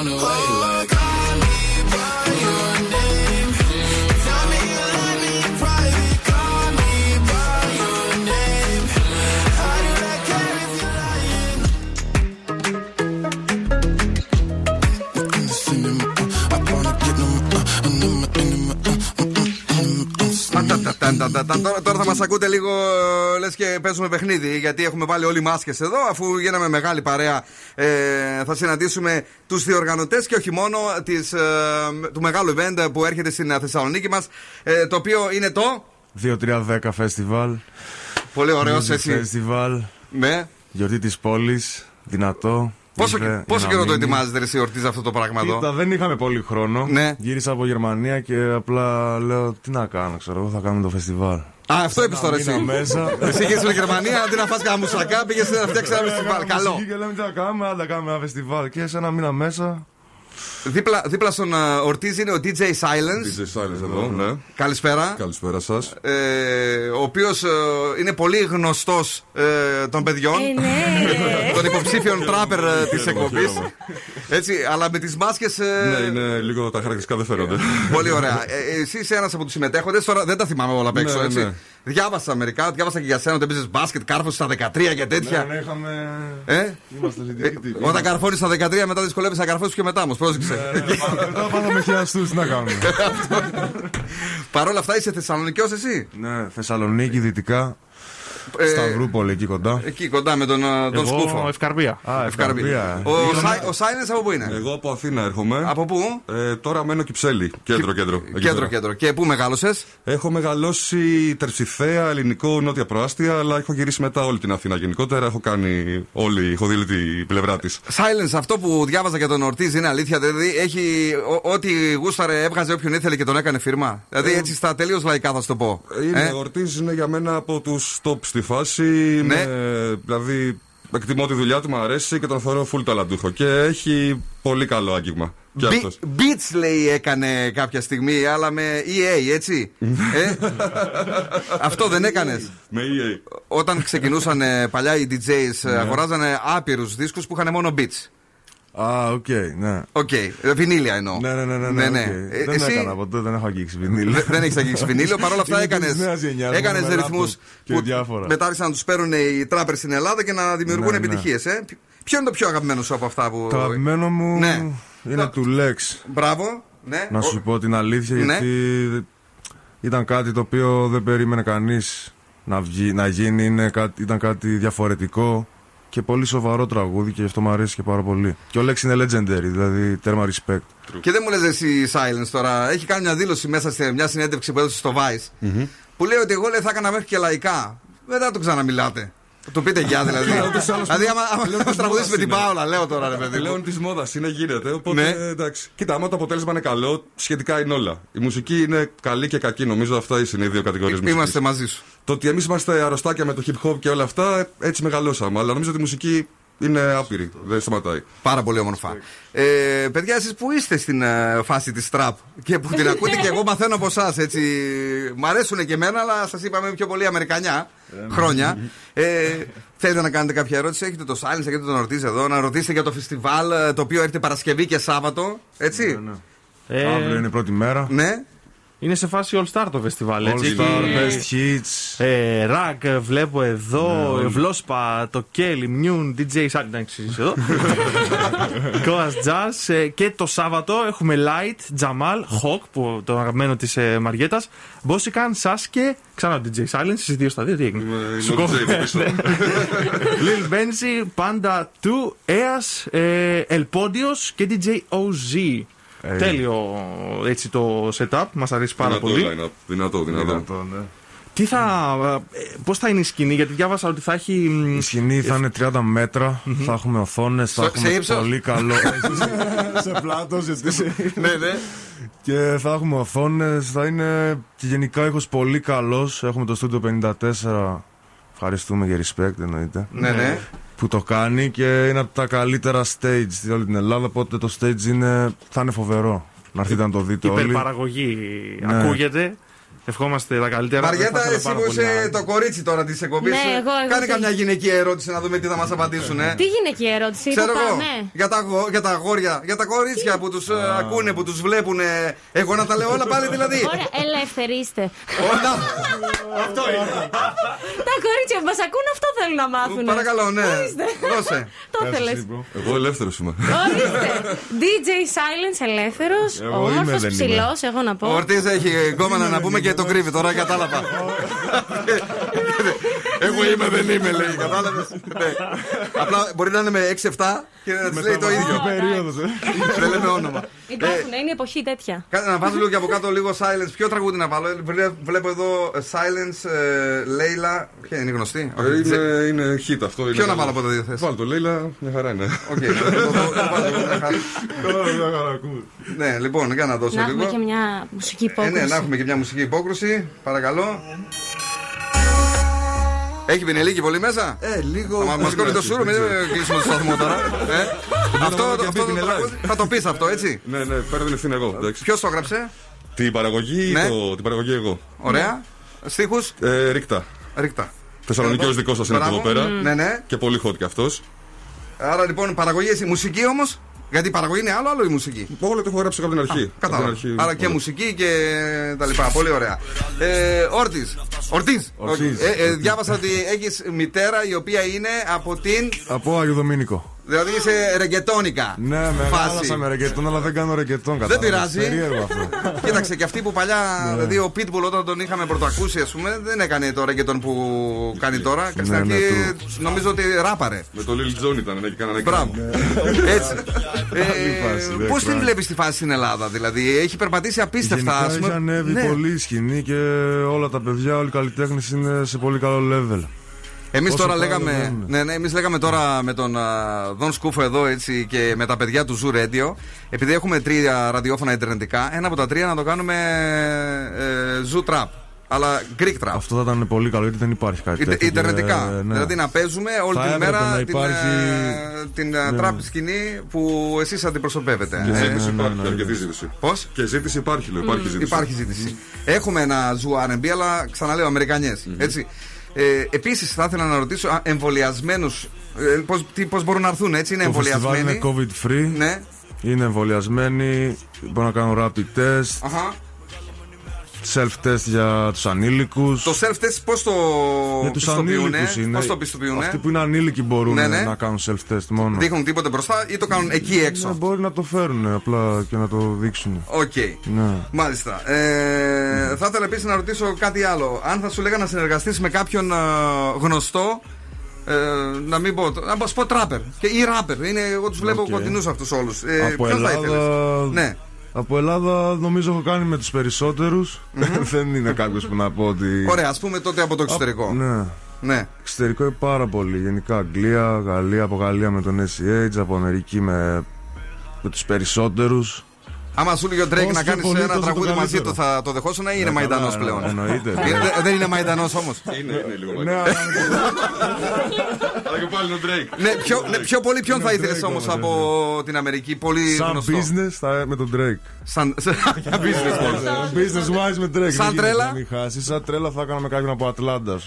on the way. Ταντανταντανταντ. Τώρα, τώρα θα μας ακούτε λίγο λες και παίζουμε παιχνίδι. Γιατί έχουμε βάλει όλοι μάσκες εδώ. Αφού γίναμε μεγάλη παρέα, ε, θα συναντήσουμε τους διοργανωτές και όχι μόνο της, ε, του μεγάλου event που έρχεται στην Θεσσαλονίκη μας. Ε, το οποίο είναι το. 2-3-10 φεστιβάλ. Πολύ ωραίος Music έτσι. Festival. Ναι. Γιορτή της πόλης. Δυνατό. Πόσο, Ήρθε πόσο για καιρό να το μείνει. ετοιμάζετε, ρε, εσύ ορτίζα αυτό το πράγμα εδώ; Κοίτα, δεν είχαμε πολύ χρόνο. Ναι. Γύρισα από Γερμανία και απλά λέω τι να κάνω, ξέρω εγώ, θα κάνουμε το φεστιβάλ. Α, αυτό είπες τώρα εσύ. μήνα μέσα. Εσύ είχε στην Γερμανία, αντί να φας κάνα μουσακά, πήγε να φτιάξει ένα φεστιβάλ. Καλό. Και λέμε τι να κάνουμε, άντα κάνουμε ένα φεστιβάλ. Και σε ένα μήνα μέσα. Δίπλα, δίπλα στον uh, Ορτίζ είναι ο DJ Silence. DJ Silence εδώ, ναι. Καλησπέρα. Καλησπέρα σας. Ε, ο οποίος είναι πολύ γνωστός ε, των παιδιών. Ε, ναι. των υποψήφιων τράπερ της εκπομπής. χαίρομαι. Έτσι, αλλά με τις μάσκες. Ναι, είναι λίγο τα χαρακτηριστικά δεν φέρονται. Πολύ ωραία. Ε, εσύ είσαι ένας από τους συμμετέχοντες. Τώρα δεν τα θυμάμαι όλα απ' έξω, Ναι, έτσι. ναι. Διάβασα μερικά, διάβασα και για σένα ότι έπαιζες μπάσκετ, κάρφωσε στα 13 και τέτοια. Ναι, ναι, είχαμε. Ε; Είμαστε ζητητοί. Όταν καρφώνεις στα 13, μετά δυσκολεύεις να καρφώσεις και μετά όμως. Πρόσεξε. Μετά πάθαμε χειαστού, τι να κάνουμε. Παρ' όλα αυτά είσαι Θεσσαλονικιός εσύ; Ναι, Θεσσαλονίκη, δυτικά. Ε, Σταυρούπολη εκεί κοντά. Εκεί κοντά με τον, ε, τον Εγώ, Σκούφο. Ευκαρπία. Α, Ευκαρπία. Ο, Σάι- ο Σάινες από πού είναι; Εγώ από Αθήνα έρχομαι. Από πού; Ε, τώρα μένω Κυψέλη. Κέντρο, κέντρο. εκεί Κέντρο, πέρα. κέντρο. Και πού μεγάλωσες; Έχω μεγαλώσει τερψιθέα, ελληνικό, νότια προάστια, αλλά έχω γυρίσει μετά όλη την Αθήνα γενικότερα. Έχω κάνει όλη, έχω δει την πλευρά της. Silence, αυτό που διάβαζα για τον Ορτίζ είναι αλήθεια. Δηλαδή, έχει ό- ό,τι γούσταρε έβγαζε όποιον ήθελε και τον έκανε φίρμα. Δηλαδή, έτσι στα τελείως λαϊκά θα σου το πω. Είναι, Ε; Ο Ορτίζ είναι για μένα από τους top στη φάση. Ναι. Είναι, δηλαδή, εκτιμώ τη δουλειά του, μου αρέσει και τον θεωρώ full ταλαντούχο. Και έχει πολύ καλό άγγιγμα. Και Μπι- αυτός. Beats λέει έκανε κάποια στιγμή, αλλά με EA, έτσι. ε; Αυτό δεν έκανες; Με EA. Όταν ξεκινούσαν ε, παλιά οι DJs, ε, αγοράζανε άπειρους δίσκους που είχαν μόνο beats. Α, οκ, ναι. Οκ, ε, βινύλια εννοώ. Ναι, ναι, ναι. ναι, Ναι, ναι, ναι. οκ. Ε, Δεν εσύ- έκανα ποτέ, δεν έχω αγγίξει βινύλ. Δε- δεν έχεις αγγίξει βινύλιο. Παρ' όλα αυτά Είναι έκανε της νέας γενιάς, έκανες με ρυθμούς laptop και διάφορα. μετά άρχισαν να τους παίρνουν οι τράπερ στην Ελλάδα και να δημιουργούν Ναι, ναι. επιτυχίες. Ε; Ποιο είναι το πιο αγαπημένο σου από αυτά που. Το αγαπημένο μου Ναι. είναι του Lex. Μπράβο. Ναι. Να σου πω την αλήθεια, Ναι. γιατί ήταν κάτι το οποίο δεν περίμενε κανείς να, βγει- να γίνει. Είναι κάτι, ήταν κάτι διαφορετικό και πολύ σοβαρό τραγούδι και γι' αυτό μου αρέσει και πάρα πολύ. Και ο Lex είναι legendary, δηλαδή τέρμα respect. Και δεν μου λες εσύ Silence τώρα. Έχει κάνει μια δήλωση μέσα σε μια συνέντευξη που έδωσε στο Vice. Που λέει ότι εγώ λέει, θα έκανα μέχρι και λαϊκά. Δεν θα το ξαναμιλάτε. Θα του πείτε γεια δηλαδή. Καλά, ούτως ή άλλως δηλαδή, άμα, άμα πλέον της τραγουδήσει με μόδας την είναι. Πάολα, λέω τώρα ρε παιδί. μου. Πλέον της μόδας είναι, γίνεται. Οπότε Ναι. εντάξει. Κοίτα, άμα το αποτέλεσμα είναι καλό, σχετικά είναι όλα. Η μουσική είναι καλή και κακή. Νομίζω αυτά είναι οι δύο κατηγορίες μουσικής. Είμαστε μαζί σου. Το ότι εμείς είμαστε αρρωστάκια με το hip hop και όλα αυτά, έτσι μεγαλώσαμε. Αλλά νομίζω ότι η μουσική είναι άπειρη. Δεν σταματάει. Πάρα πολύ όμορφα. Ε, παιδιά, εσείς που είστε στην ε, φάση της τραπ και που την ακούτε και εγώ μαθαίνω από εσάς. Έτσι. Μ' αρέσουν και εμένα, αλλά σας είπαμε πιο πολύ Αμερικανιά χρόνια. Ε, θέλετε να κάνετε κάποια ερώτηση, έχετε το Silence, έχετε τον Ορτίζ εδώ, να ρωτήσετε για το φεστιβάλ ε, το οποίο έρχεται Παρασκευή και Σάββατο. Έτσι. Ε, Αύριο είναι η πρώτη μέρα. Ναι. Είναι σε φάση All Star το φεστιβάλ, All έτσι. Star, Best Hits. Ε, ρακ, ε, βλέπω εδώ. Ναι, ε, όλοι. Βλόσπα, το Κέλι, Μιούν, DJ Σάλι. Εντάξει, είσαι εδώ. Κόα Jazz. ε, Και το Σάββατο έχουμε Light, Jamal, Hawk, που, το αγαπημένο της ε, Μαριέτα. Μπόσικαν, Σάσκε. Ξανά DJ Silence. Στις δύο στα δύο, τι έγινε. είναι Σου ο κόβω. DJ πίσω. Ναι. Lil Benzi, Panda 2, Eas, ε, El Podios και DJ OZ. Ε. Τέλειο έτσι το setup, μας αρέσει πάρα Δυνατό πολύ. line-up. Δυνατό, δυνατό. Τι θα, ε, πώς θα είναι η σκηνή, γιατί διάβασα ότι θα έχει... Η σκηνή θα είναι 30 μέτρα, θα έχουμε οθόνες, θα Σε- έχουμε σε ύψος; πολύ καλό. σε πλάτος, ναι, ναι. Και θα έχουμε οθόνες, θα είναι και γενικά ήχος πολύ καλός. Έχουμε το Studio 54. Ευχαριστούμε για respect εννοείται. Ναι, ναι. Που το κάνει και είναι από τα καλύτερα stage σε όλη την Ελλάδα. Οπότε το stage είναι, θα είναι φοβερό. Να έρθετε να το δείτε όλοι. Υπερπαραγωγή Ναι. ακούγεται. Ευχόμαστε τα καλύτερα. Μαριέτα, Ευχόμαστε εσύ πάρα που πολύ είσαι να- το κορίτσι τώρα της εκπομπής. Ναι, εγώ- εγώ Κάνε τι- καμιά γυναικεία ερώτηση να δούμε τι θα μας απαντήσουν. Ε. Τι γυναικεία ερώτηση, Ξέρω που εγώ. πάμε. Για τα, αγο- για τα αγόρια, για τα κορίτσια που τους ακούνε, που τους βλέπουν. Εγώ να τα λέω όλα πάλι δηλαδή. Ωραία, ελευθερίστε. Όλα. Αυτό Τα κορίτσια που μας ακούν αυτό θέλουν να μάθουν. Παρακαλώ, ναι. Ορίστε. Δώσε. Το ήθελε. Εγώ ελεύθερος είμαι. Ορίστε. DJ Silence ελεύθερος. Εγώ Όμορφο είμαι, δεν είμαι. ψηλός, εγώ να πω. Ο Ορτίζ έχει γκόμενα να πούμε και το κρύβει τώρα, κατάλαβα. Εγώ είμαι, δεν είμαι, λέει. Κατάλαβες; Απλά μπορεί να είναι με 6-7 και να τη λέει το ίδιο. Δεν λέμε όνομα. Υπάρχουν, είναι η εποχή τέτοια. Κάνε να βάζω λίγο και από κάτω λίγο silence. Ποιο τραγούδι να βάλω. Βλέ- Βλέπω εδώ ε, silence, ε, Λέιλα. Ποια είναι η γνωστή; Ε, Είναι, είναι hit αυτό. είναι Ποιο να καλό. βάλω από τα δύο θέσει. Βάλ το Λέιλα, μια χαρά είναι. Οκ, το- το- το- το βάζω, μια χαρά. Ναι, λοιπόν, για να δώσω Να έχουμε λίγο. και μια μουσική Ε, υπόκρουση. ναι, να έχουμε και μια μουσική υπόκρουση. Παρακαλώ. Έχει μπινελίκι πολύ μέσα; Ε, λίγο. Μα μας κόβει το ΕΣΡ, μην κλείσουμε το σταθμό τώρα. Ε, Αυτό βάλω και αυτό το μπινελίκι. τραγούδι θα το πεις αυτό, έτσι; Ναι, ναι, παίρνω την ευθύνη εγώ. Ποιος το έγραψε, Την παραγωγή ή Ναι. το, την παραγωγή εγώ. Ωραία. Στίχους; Ε, ρίχτα. Ρίχτα. Θεσσαλονίκη δικός σας είναι Μπράβο. εδώ πέρα. Ναι, ναι. Και πολύ hot κι αυτός. Άρα λοιπόν παραγωγή εσύ. Μουσική όμως; Γιατί η παραγωγή είναι άλλο, άλλο η μουσική. Όλο το έχω γράψει από την αρχή. Από Κατάλαβα. την αρχή, Άρα και όλα. μουσική και τα λοιπά. Πολύ ωραία. Ε, Όρτη. Ορτή. Ορτής. Ε, ε, διάβασα ότι έχεις μητέρα η οποία είναι από την. Από Άγιο Δομήνικο. Δηλαδή είσαι ρεγκετόνικα. Ναι, μεγάλωσα με ρεγκετόν, αλλά δεν κάνω ρεγκετόν. Δεν κατάλαβες. πειράζει. Περίεργο αυτό. Κοίταξε και αυτοί που παλιά, δηλαδή ο Pitbull όταν τον είχαμε πρωτοακούσει, ας πούμε, δεν έκανε το ρεγκετόν που κάνει τώρα. Στην Ναι, αρχή ναι, νομίζω ότι ράπαρε. Με το Lil Jon ήταν, ναι, και κάνανε Μπράβο. Έτσι. φάση, ναι, Πώς την κράτη. βλέπεις τη φάση στην Ελλάδα, δηλαδή, έχει περπατήσει απίστευτα. Γενικά ας πούμε; έχει ανέβει Ναι. πολύ η σκηνή και όλα τα παιδιά, όλοι οι καλλιτέχνε είναι σε πολύ καλό level. Εμείς Όσο τώρα πάει, λέγαμε, ανεβαίνουν. ναι, ναι, εμείς λέγαμε τώρα με τον α, Δον Σκούφο εδώ έτσι και με τα παιδιά του Zoo Radio, επειδή έχουμε τρία ραδιόφωνα ιντερνετικά, ένα από τα τρία να το κάνουμε ε, Zoo Trap. Αλλά Greek Trap. Αυτό θα ήταν πολύ καλό γιατί δεν υπάρχει κάτι Ιντε- τέτοιο. Ιντερνετικά. Ε, ναι. Δηλαδή να παίζουμε όλη Θα την έπρεπε μέρα να την, υπάρχει- ε, την ε, Ναι. trap σκηνή που εσείς αντιπροσωπεύετε. Και Ε, ζήτηση ναι, υπάρχει, ναι, ναι. αρκετή ζήτηση. Πώς; Και ζήτηση υπάρχει, λέω. Υπάρχει ζήτηση. Υπάρχει ζήτηση. Έχουμε ένα Zoo R&B, αλλά ξαναλέω Αμερικανιές, Έτσι. Ε, Επίσης, θα ήθελα να ρωτήσω εμβολιασμένους. Ε, Πώς μπορούν να έρθουν, έτσι, είναι Το φεστιβάλ εμβολιασμένοι; είναι COVID free. Ναι. Είναι εμβολιασμένοι. Μπορούν να κάνουν rapid test. Αχα. Self-test για τους ανήλικους. Το self-test πώς το Για τους πιστοποιούνε, ανήλικους είναι. Πώς το πιστοποιούνε; Αυτοί που είναι ανήλικοι μπορούν Ναι, ναι. να κάνουν self-test μόνο. Δείχνουν τίποτε μπροστά ή το κάνουν εκεί Ναι, έξω; μπορεί να το φέρουν απλά και να το δείξουν. Οκ. Ναι. Μάλιστα. Ε, θα ήθελα επίσης να ρωτήσω κάτι άλλο. Αν θα σου λέγα να συνεργαστείς με κάποιον ε, γνωστό. Ε, να μην πω. Να πω- πω τράπερ. Και, ή ράπερ. Είναι, εγώ τους βλέπω Οκ. κοντινούς αυτούς όλους. Ε, από ποιον θα ήθελες; Ελλάδα. Ναι. Από Ελλάδα νομίζω έχω κάνει με τους περισσότερους. Δεν είναι κάποιος που να πω ότι. Ωραία, ας πούμε τότε από το εξωτερικό. Α, ναι. Ναι. Εξωτερικό είναι πάρα πολύ. Γενικά Αγγλία, Γαλλία, από Γαλλία με τον SCH, από Αμερική με, με τους περισσότερους. Άμα σου λέει ο Drake Όσο να κάνεις πιο πολύ, ένα τόσο το τραγούδι μαζί καλύτερο. του, θα το δεχόσουν ή είναι Ναι, Μαϊντανός καλά, πλέον; εννοείται. Ε, Δεν είναι Μαϊντανός όμως; Είναι, είναι λίγο Ναι, μακριά. Αλλά και πάλι είναι ο Drake. Ναι, πιο, ναι, πιο πολύ ποιον θα Είναι ήθελες Drake όμως όμως, από την Αμερική. Πολύ Σαν γνωστό; business θα, με τον Drake. Σαν για business μόνο. business wise με Drake. Σαν δεν γίνεται τρέλα; να Μην χάσεις. Σαν τρέλα θα έκανα με κάποιον από Ατλάντα,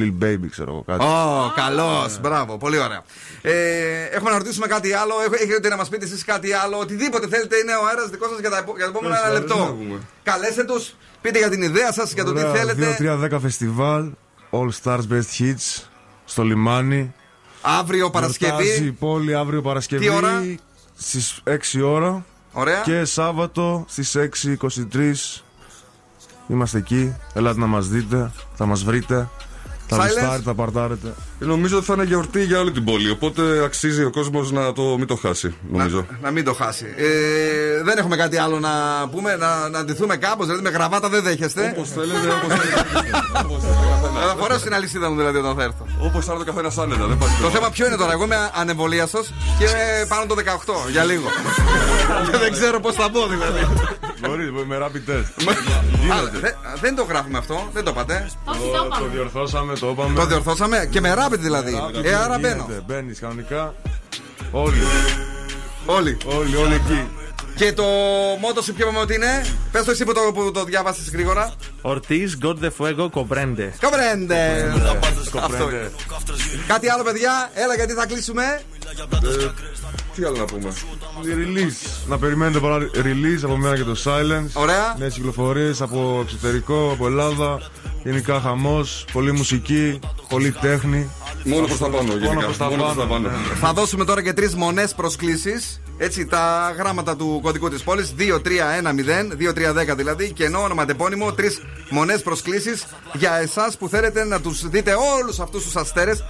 α πούμε. Lil Baby, ξέρω εγώ κάτι. Ω, καλώς. Μπράβο, πολύ ωραία. Ε, έχουμε να ρωτήσουμε κάτι άλλο. Έχ- Έχετε να μας πείτε εσείς κάτι άλλο. Οτιδήποτε θέλετε είναι ο αέρας δικός σας για, τα επο- για το επόμενο ένα λεπτό. Καλέστε τους, πείτε για την ιδέα σας, για το τι θέλετε. 2-3-10 φεστιβάλ, All Stars Best Hits, στο λιμάνι. Αύριο Γιορτάζει η Παρασκευή. πόλη αύριο Παρασκευή. Τι ώρα; Στις 6 ώρα. Ωραία. Και Σάββατο στις 6.23 Είμαστε εκεί. Ελάτε να μας δείτε. Θα μας βρείτε. Θα Silence. γουστάρετε, θα παρτάρετε. Νομίζω ότι θα είναι γιορτή για όλη την πόλη. Οπότε αξίζει ο κόσμος να το μην το χάσει. Νομίζω. Να μην το χάσει. Ε, δεν έχουμε κάτι άλλο να πούμε, να, να αντιθούμε κάπως. Δηλαδή με γραβάτα δεν δέχεστε. Όπως θέλετε, όπως θέλετε. Θα φορέσω την αλυσίδα μου δηλαδή όταν θα έρθω. Όπως θα είναι το καθένα άνετα. Δεν υπάρχει Το θέμα ποιο είναι τώρα, εγώ είμαι ανεμβολίαστο και είμαι πάνω το 18 για λίγο. δεν ξέρω πώς θα μπω δηλαδή. Μπορείς, με rapid test. Α, δε- δεν το γράφουμε αυτό, δεν το είπατε. Όχι, το Το είπαμε. διορθώσαμε, το είπαμε. Το διορθώσαμε και με rapid δηλαδή. Ε, άρα μπαίνω. Μπαίνεις κανονικά. Όλοι. Όλοι. Όλοι, όλοι εκεί. Και το μότο σου ποιο είπαμε ότι είναι; Πες το εσύ που το, που το διάβασες γρήγορα. Ortiz, God de Fuego, Comprende. Κομπρέντε. Αυτό είναι. Κάτι άλλο, παιδιά. Έλα, γιατί θα κλείσουμε. Τι άλλο να πούμε; Release. Να περιμένετε πολλά release από μένα και το Silence. Ωραία. Νέες κυκλοφορίες από εξωτερικό, από Ελλάδα. Γενικά χαμός, πολλή μουσική, πολλή τέχνη. Μόνο προς τα πάνω, Μόνο γενικά. προς τα Μόνο προς τα πάνω. πάνω. Θα δώσουμε τώρα και τρεις μονές προσκλήσεις. Έτσι, τα γράμματα του κωδικού της πόλης. 2-3-1-0, 2-3-10 δηλαδή. Και ενώ ονοματεπώνυμο, τρεις μονές προσκλήσεις για εσάς που θέλετε να τους δείτε όλους αυτούς τους αστέρες.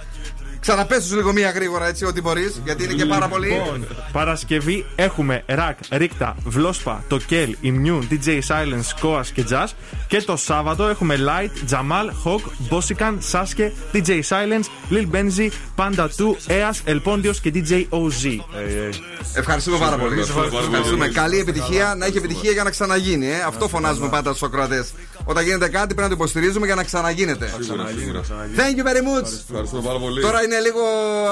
Ξαναπέσου λίγο μία γρήγορα έτσι, ό,τι μπορείς, γιατί είναι και πάρα πολύ. Λοιπόν, Παρασκευή έχουμε ρακ, ρίκτα, βλόσπα, το κέλ, immune, DJ Silence, Koas και Jazz. Και το Σάββατο έχουμε Light, Jamal, Hawk, Bossican, Sasuke, DJ Silence, Lil Benzi, Panda 2, Eas, Elpondios και DJ OZ. Ευχαριστούμε πάρα πολύ. Ευχαριστούμε πάρα πολύ. Ευχαριστούμε. Καλή επιτυχία, να έχει επιτυχία για να ξαναγίνει. Ε. Αυτό φωνάζουμε πάντα στους ακροατές. Όταν γίνεται κάτι πρέπει να το υποστηρίζουμε για να ξαναγίνεται. Σίγουρα, σίγουρα. Thank you very much. Ευχαριστούμε πάρα πολύ. Τώρα είναι λίγο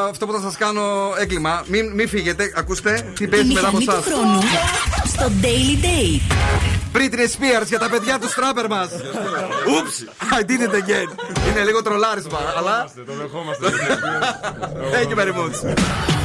αυτό που θα σας κάνω έγκλημα. Μην, μην φύγετε, ακούστε τι Η παίζει μετά από μηχανή του εσά. χρόνου στο Daily Date. Britney Spears για τα παιδιά του τράπερ μας. Oops, I did it again. Είναι λίγο τρολάρισμα, αλλά. Το δεχόμαστε. Thank you very much.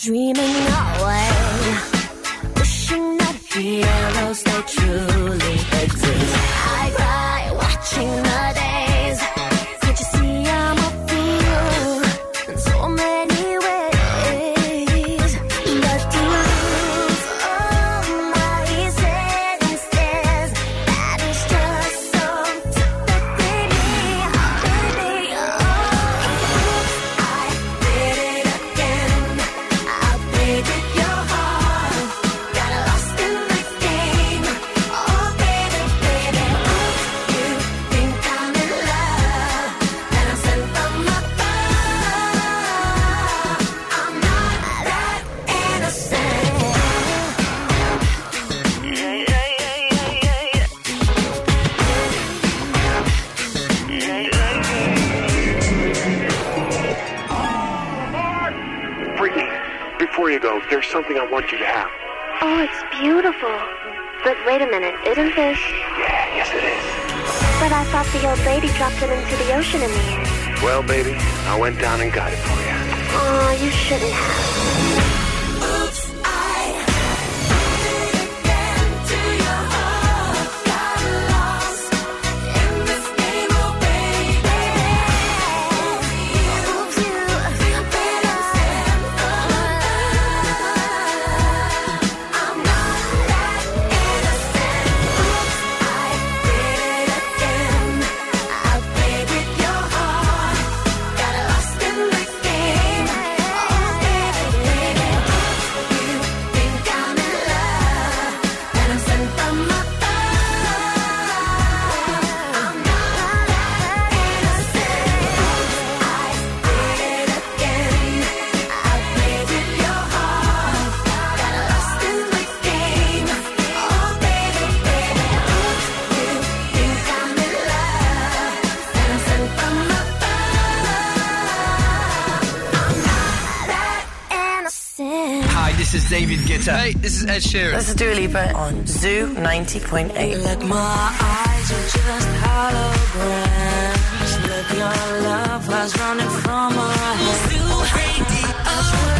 Dreaming isn't this? Yeah, yes it is. But I thought the old lady dropped it into the ocean in the end. Well, baby, I went down and got it for you. Oh, you shouldn't have. David Guetta. Hey, this is Ed Sheeran. This is Dua Lipa on Zoo 90.8. Look, my eyes are just holograms. Look, your love was running from head. Zoo 80.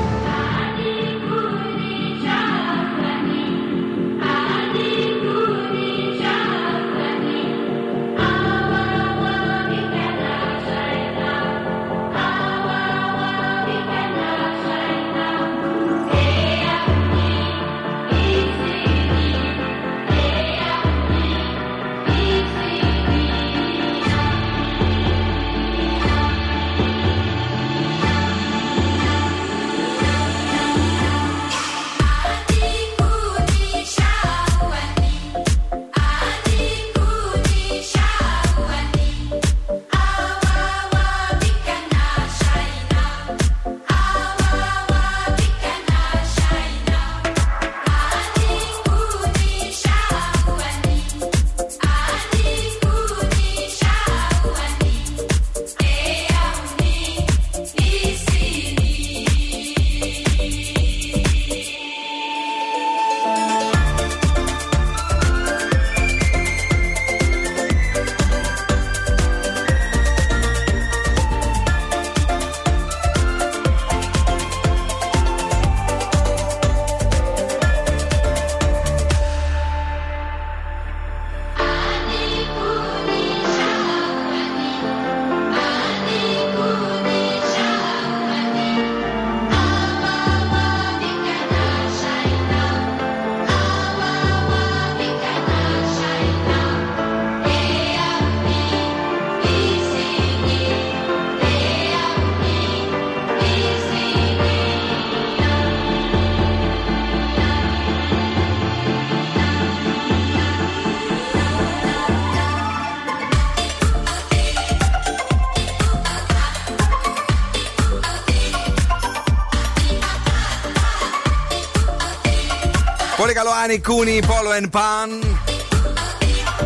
Πολύ καλό, Ani Kuni, Polo & Pan.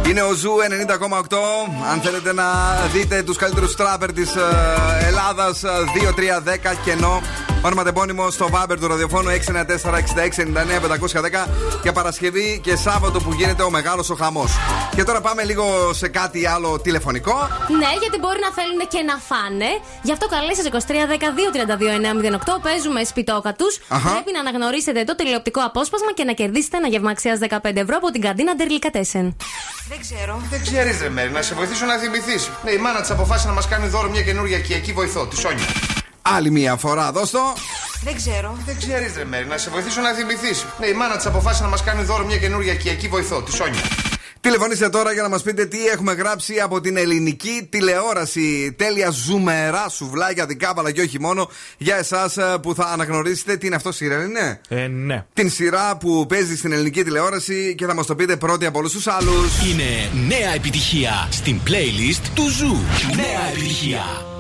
Είναι ο Zoo 90,8. Αν θέλετε να δείτε τους καλύτερους τράπερ της Ελλάδας, 2-3-10 κενό. Ονοματεπώνυμο στο Viber του ραδιοφώνου 694-6699-510 και Παρασκευή και Σάββατο που γίνεται ο μεγάλος ο χαμός. Και τώρα πάμε λίγο σε κάτι άλλο τηλεφωνικό. Ναι, γιατί μπορεί να θέλουν και να φάνε. Γι' αυτό καλέστε 23 12 32 908. Παίζουμε σπιτόκατου. Αχα. Πρέπει να αναγνωρίσετε το τηλεοπτικό απόσπασμα και να κερδίσετε ένα γεύμα αξία 15 ευρώ από την καντίνα Ντερλικατέσεν. Δεν ξέρω. Δεν ξέρεις, ρε Μέρη, να σε βοηθήσω να θυμηθείς. Ναι, η μάνα της αποφάσισε να μας κάνει δώρο μια καινούργια οικιακή βοηθό, τη Σόνια. Άλλη μία φορά, δώσ' το. Δεν ξέρω. Δεν ξέρεις, ρε Μέρη, να σε βοηθήσω να θυμηθείς. Ναι, η μάνα της αποφάσισε να μας κάνει δώρο μια καινούργια οικιακή βοηθό, τη Σόνια. Τηλεφωνήστε τώρα για να μας πείτε τι έχουμε γράψει από την ελληνική τηλεόραση. Τέλεια ζουμερά σουβλάκια δικάβαλα και όχι μόνο για εσάς που θα αναγνωρίσετε τι είναι αυτό σειρά, είναι; Ε, ναι. Την σειρά που παίζει στην ελληνική τηλεόραση και θα μας το πείτε πρώτοι από όλους τους άλλους. Είναι νέα επιτυχία στην playlist του Zoo. Νέα επιτυχία.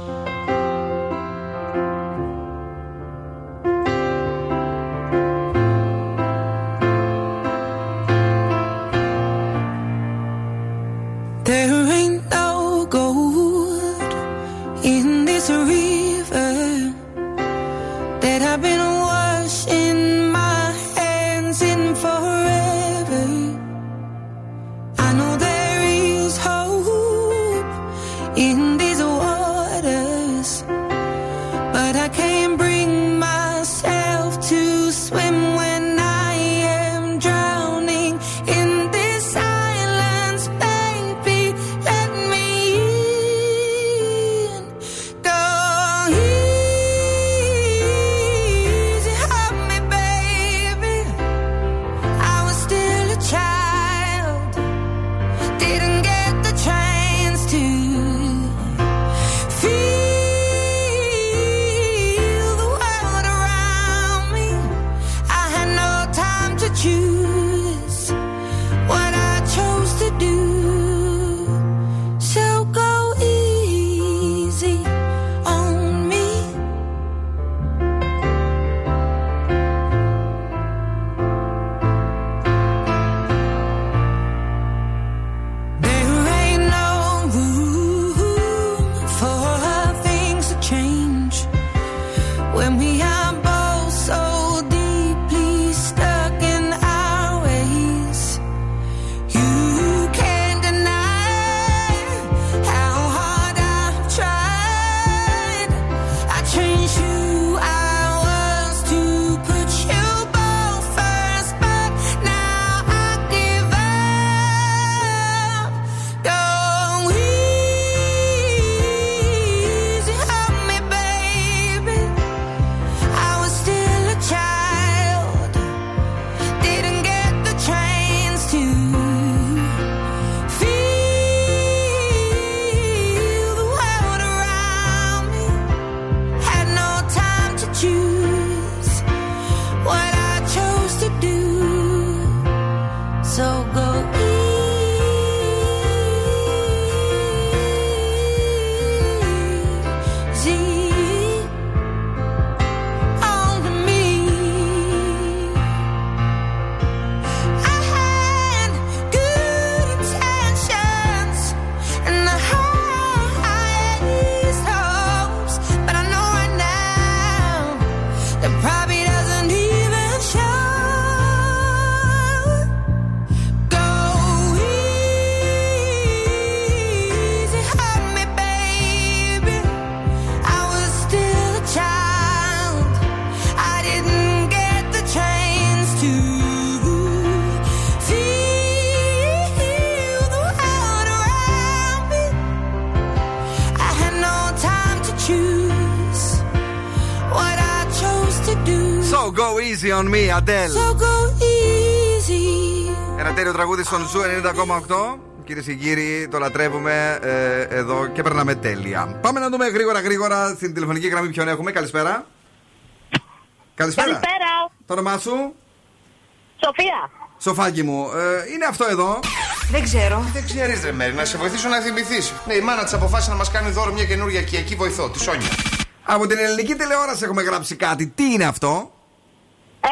So go easy on me, Adele. So go easy. Ένα τέλειο τραγούδι στον Zoo 90,8. Κυρίες και κύριοι, το λατρεύουμε ε, εδώ και περνάμε τέλεια. Πάμε να δούμε γρήγορα γρήγορα στην τηλεφωνική γραμμή ποιον έχουμε. Καλησπέρα. Καλησπέρα. Καλησπέρα. Το όνομά σου, Σοφία. Σοφάκι μου. Ε, είναι αυτό εδώ. Δεν ξέρω. Δεν ξέρεις, ρε Μέρη, να σε βοηθήσω να θυμηθείς. Ναι, η μάνα της αποφάσισε να μας κάνει δώρο μια καινούργια οικιακή βοηθό, τη Σόνια. Από την ελληνική τηλεόραση έχουμε γράψει κάτι. Τι είναι αυτό;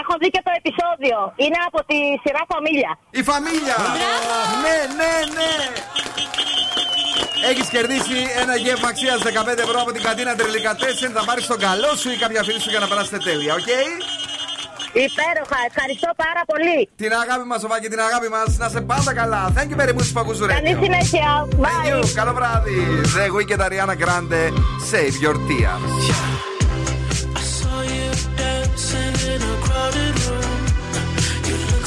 Έχω δει και το επεισόδιο. Είναι από τη σειρά Φαμίλια. Η Φαμίλια! Ναι, ναι, ναι! Έχεις κερδίσει ένα γεύμα αξίας 15 ευρώ από την καντίνα Ντερλικατέσεν. Θα πάρεις τον καλό σου ή κάποια φίλη σου για να περάσετε τέλεια, οκ; Υπέροχα. Ευχαριστώ πάρα πολύ. Την αγάπη μας, Σοφάκι, την αγάπη μας. Να 'σαι πάντα καλά. Thank you very much, που ακούς Zoo Καλή συνέχεια. Thank you. Καλό βράδυ. The Weekend Ariana Grande. Save your tears.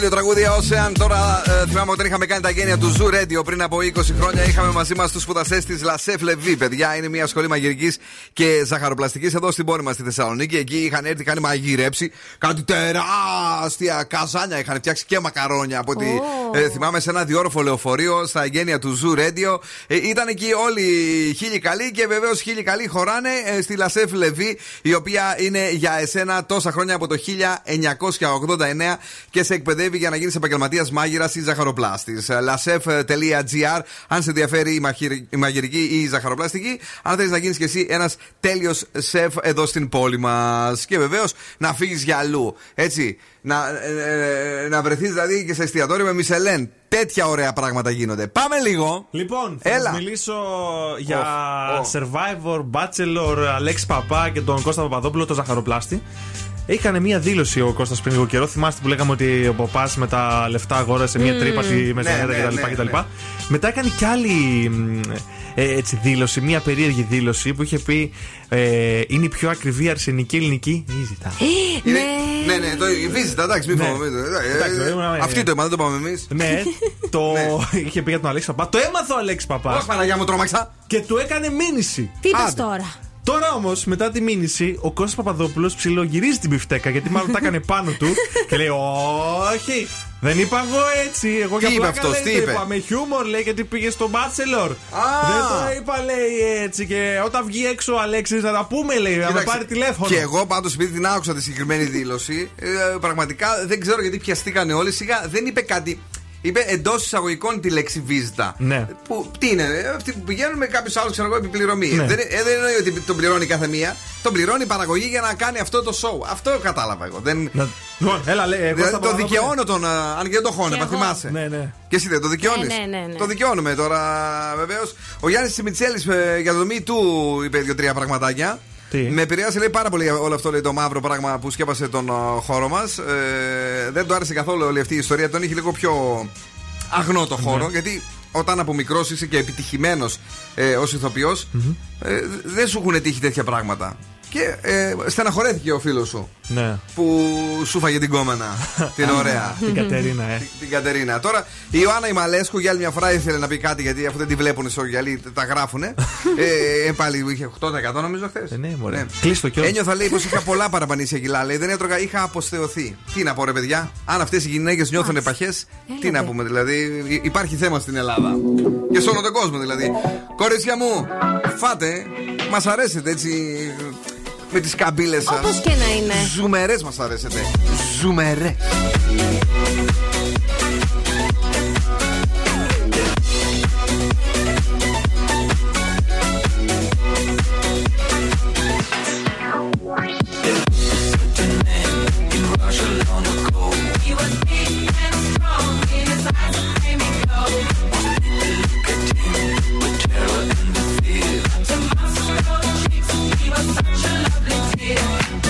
Τέλειο τραγούδι Ocean. Τώρα ε, θυμάμαι όταν είχαμε κάνει τα γένεια του Zoo Radio πριν από 20 χρόνια. Είχαμε μαζί μας τους σπουδαστές της Λασέφ Λεβί, παιδιά. Είναι μια σχολή μαγειρικής και ζαχαροπλαστικής εδώ στην πόλη μας στη Θεσσαλονίκη. Εκεί είχαν έρθει, είχαν μαγειρέψει κάτι τεράστια καζάνια. Είχαν φτιάξει και μακαρόνια από ό,τι ε, θυμάμαι σε ένα διόροφο λεωφορείο στα γένεια του Zoo Radio. Ε, ήταν εκεί όλοι χίλιοι καλοί και βεβαίως χίλιοι καλοί χωράνε ε, στη Λασέφ Λεβί, η οποία είναι για εσένα τόσα χρόνια από το 1989 και σε εκπαιδεύει για να γίνεις επαγγελματίας μάγειρας ή ζαχαροπλάστης. lasef.gr αν σε ενδιαφέρει η, μαχηρ- η μαγειρική ή η ζαχαροπλαστική. Αν θέλει να γίνεις και εσύ ένας τέλειος σεφ εδώ στην πόλη μας. Και βεβαίως να φύγεις για αλλού. Έτσι. Να, ε, ε, να βρεθείς δηλαδή και σε εστιατόριο με Μισελέν. Τέτοια ωραία πράγματα γίνονται. Πάμε λίγο. Λοιπόν, θα Έλα. σας μιλήσω για Οχ, Survivor, Bachelor, Αλέξη Παπά και τον Κώστα Παπαδόπουλο, τον ζαχαροπλάστη. Έκανε μία δήλωση ο Κώστας πριν λίγο καιρό. Θυμάστε που λέγαμε ότι ο Παπάς με τα λεφτά αγόρασε μία Μμμ. τρύπα τη Ναι, μεζονέτα ναι, κτλ. ναι, κτλ. ναι. Μετά έκανε κι άλλη μ, ε, έτσι, δήλωση, μία περίεργη δήλωση που είχε πει ε, Είναι η πιο ακριβή αρσενική ελληνική. Ή ζητάς. Είναι- Ναι, ναι, το η βίζιτα, εντάξει, μην Ναι. φοβάμαι. Εντάξει, Ε, ήμουνα, ε, Αυτή το είπα, δεν το είπαμε εμείς. Ναι, το είχε πει για τον Αλέξη Παπάς. Το έμαθε ο Αλέξης Παπάς. Όχι, Παναγιά μου, τρόμαξα. Και του έκανε μήνυση. Τι είπες Άντε. τώρα; Τώρα όμως, μετά τη μήνυση, ο Κώστας Παπαδόπουλος ψιλογυρίζει την πιφτέκα γιατί μάλλον τα έκανε πάνω του και λέει: Όχι, δεν είπα εγώ έτσι. Εγώ Τι για είπε πλάκα αυτός, λέει, τι το είπε; είπα με χιούμορ, λέει γιατί πήγε στο Bachelor. Δεν το είπα, λέει έτσι. Και όταν βγει έξω ο Αλέξης να τα πούμε, λέει, να με Κοίταξε, πάρει τηλέφωνο. Και εγώ πάντως, επειδή την άκουσα τη συγκεκριμένη δήλωση, ε, πραγματικά δεν ξέρω γιατί πιαστήκανε όλοι. Σιγά δεν είπε κάτι. Είπε εντός εισαγωγικών τη λέξη βίζτα. Ναι. Που, τι είναι, ε, αυτοί που πηγαίνουν με κάποιο άλλο, ξέρω εγώ, επιπληρωμή. Ναι. Δεν, ε, δεν εννοεί ότι τον πληρώνει κάθε μία. Τον πληρώνει η παραγωγή για να κάνει αυτό το show. Αυτό κατάλαβα εγώ. Δεν... Λοιπόν, έλα, λέει, εγώ Δηλαδή, στα το Παπαδόπουλα- δικαιώνω τον. α, Αν και δεν το χώνε, Και μα εγώ. θυμάσαι. Ναι, ναι. Και εσύ δεν το δικαιώνεις. Ναι, ναι, ναι, ναι. Το δικαιώνουμε τώρα, βεβαίως. Ο Γιάννης Σιμιτσέλη για το Me Too είπε δύο-τρία πραγματάκια. Τι; Με επηρέασε λέει πάρα πολύ όλο αυτό λέει, το μαύρο πράγμα που σκέπασε τον α, χώρο μας. Ε, δεν του άρεσε καθόλου όλη αυτή η ιστορία. Τον είχε λίγο πιο αγνό το χώρο. Ναι. Γιατί όταν από μικρός είσαι και επιτυχημένος ε, ως ηθοποιός, ε, δεν σου έχουν τύχει τέτοια πράγματα. Και ε, στεναχωρέθηκε ο φίλος σου Ναι. που σου φάγε την κόμενα. την ωραία. Την Κατερίνα, ε. Την Κατερίνα. Τώρα η Ιωάννα η Μαλέσκου για άλλη μια φορά ήθελε να πει κάτι γιατί αφού δεν τη βλέπουν στο γυαλί τα γράφουνε. ε, ε, πάλι είχε 8% νομίζω χθες. Ε, ναι, μωρέ. Κλείστο κιόλας. Ένιωθα λέει πως είχα πολλά παραπανήσια κιλά. Λέει δεν έτρωγα, είχα αποστεωθεί. Τι να πω ρε παιδιά, αν αυτές οι γυναίκες νιώθουν παχέ, τι να πούμε δηλαδή. υ- Υπάρχει θέμα στην Ελλάδα. Και σε όλο τον κόσμο δηλαδή. Κορίτσια μου, φάτε, μας αρέσετε έτσι. Με τις καμπύλες σας. Όπως και να είναι. Ζουμερές μας αρέσετε. Ζουμερές. it.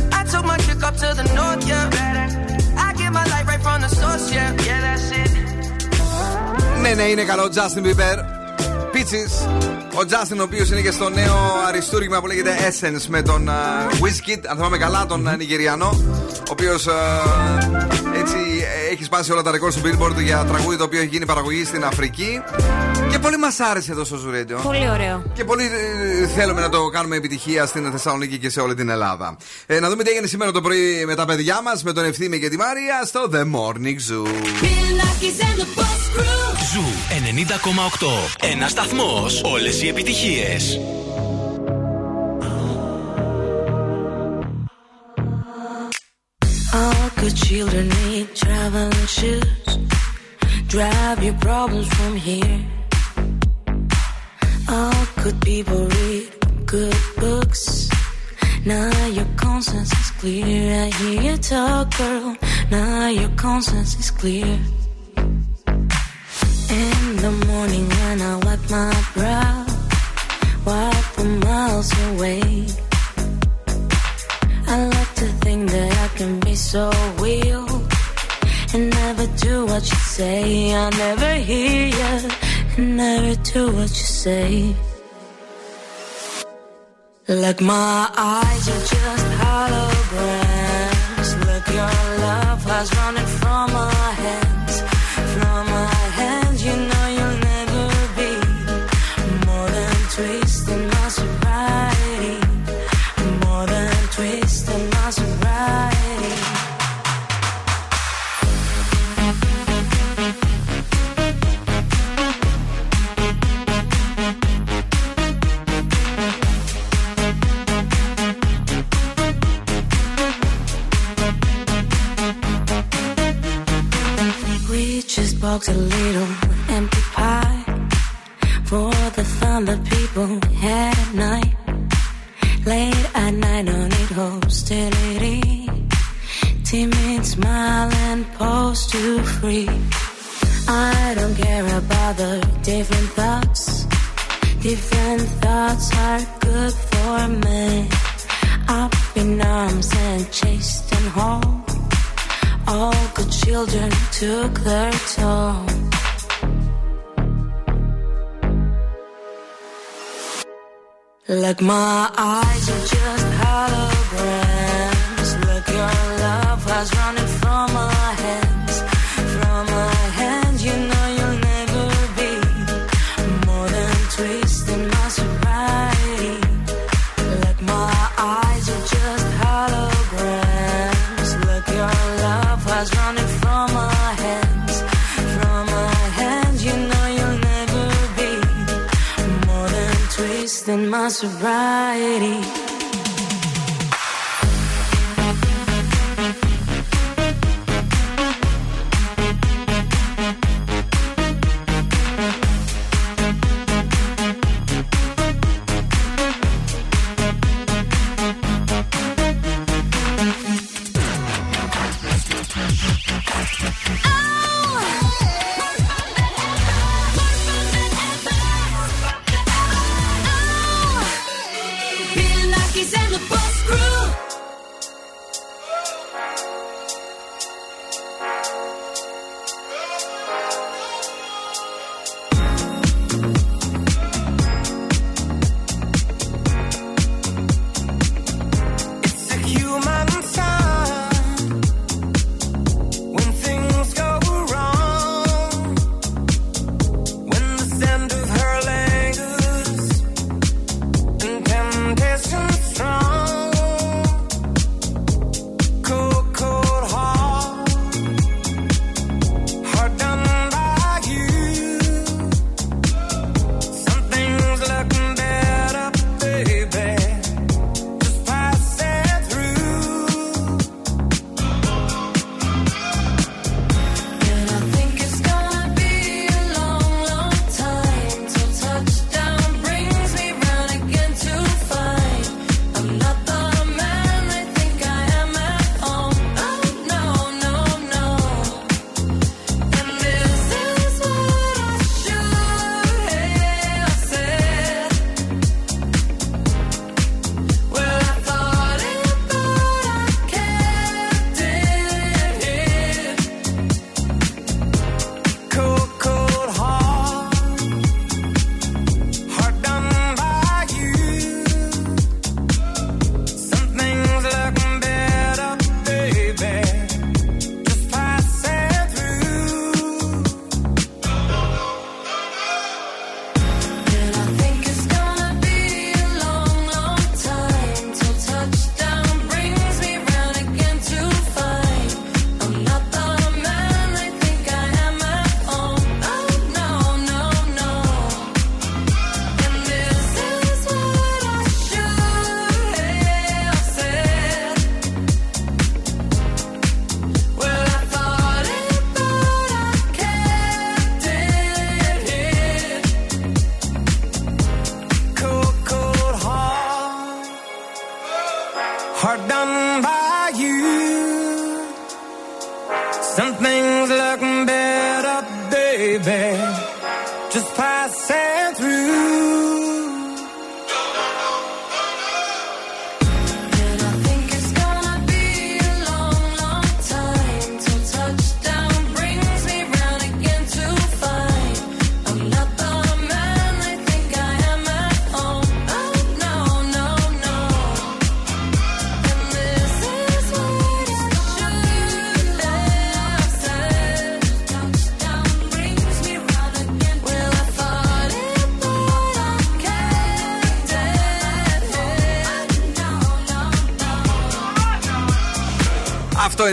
I took my chick up to the north, yeah, better. I get my light right from the source, yeah, yeah, that's it. Ναι, ναι, είναι καλό. Justin Bieber. Peaches. Ο Justin, ο οποίος είναι και στο νέο αριστούργημα που λέγεται Essence με τον uh, Wizkid, αν θυμάμαι καλά, τον uh, Νιγηριανό. Ο οποίος έτσι έχει σπάσει όλα τα ρεκόρ στο Billboard για τραγούδι το οποίο έχει γίνει παραγωγή στην Αφρική. Και πολύ μας άρεσε εδώ στο Ζουρέντιο. Πολύ ωραίο. Και πολύ ε, θέλουμε να το κάνουμε επιτυχία στην Θεσσαλονίκη και σε όλη την Ελλάδα. Ε, να δούμε τι έγινε σήμερα το πρωί με τα παιδιά μας, με τον Ευθύμη και τη Μάρια στο The Morning Zoo. Ζου 90,8. Ένας σταθμός. Όλες οι επιτυχίες. All good children need traveling shoes. Drive your problems from here. All good people read good books. Now your conscience is clear. I hear you talk, girl. Now your conscience is clear. The morning when I wipe my brow, wipe the miles away. I like to think that I can be so real and never do what you say. I never hear you and never do what you say. Like my eyes are just holograms. Look, your love has running box a little empty pie for the fun that people had at night. Late at night, no need hostility. Timid smile and pose to free. I don't care about the different thoughts. Different thoughts are good children took their toll. Like my eyes are just holograms. Sobriety.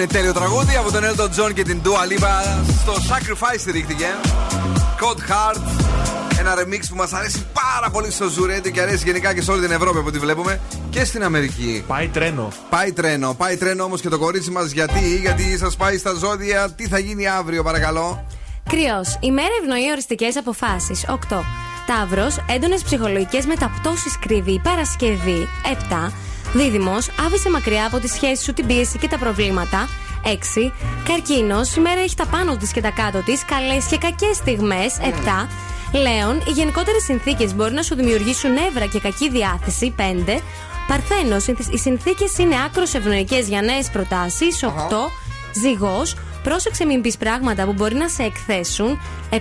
τέλειο τραγούδι από τον Elton John και την Dua Lipa στο Sacrifice στηρίχθηκε. Cold Heart. Ένα remix που μας αρέσει πάρα πολύ στο Zoo και αρέσει γενικά και σε όλη την Ευρώπη από ό,τι βλέπουμε και στην Αμερική. Πάει τρένο. Πάει τρένο. Πάει τρένο όμως και το κορίτσι μας γιατί, γιατί σας πάει στα ζώδια. Τι θα γίνει αύριο, παρακαλώ. Κρυός. Η ευνοεί οριστικές αποφάσεις. 8. Ταύρος. Έντονες ψυχολογικές μεταπτώσεις κρύβει η Παρασκευή. 7. Δίδυμος, άφησε μακριά από τις σχέσεις σου την πίεση και τα προβλήματα 6. Καρκίνος, σήμερα έχει τα πάνω της και τα κάτω της, καλές και κακές στιγμές. Ναι. 7. Λέων, οι γενικότερες συνθήκες μπορεί να σου δημιουργήσουν νεύρα και κακή διάθεση. 5. Παρθένος, οι συνθήκες είναι άκρος ευνοϊκές για νέες προτάσεις. 8. Ζυγός, Πρόσεξε μην πεις πράγματα που μπορεί να σε εκθέσουν. 7.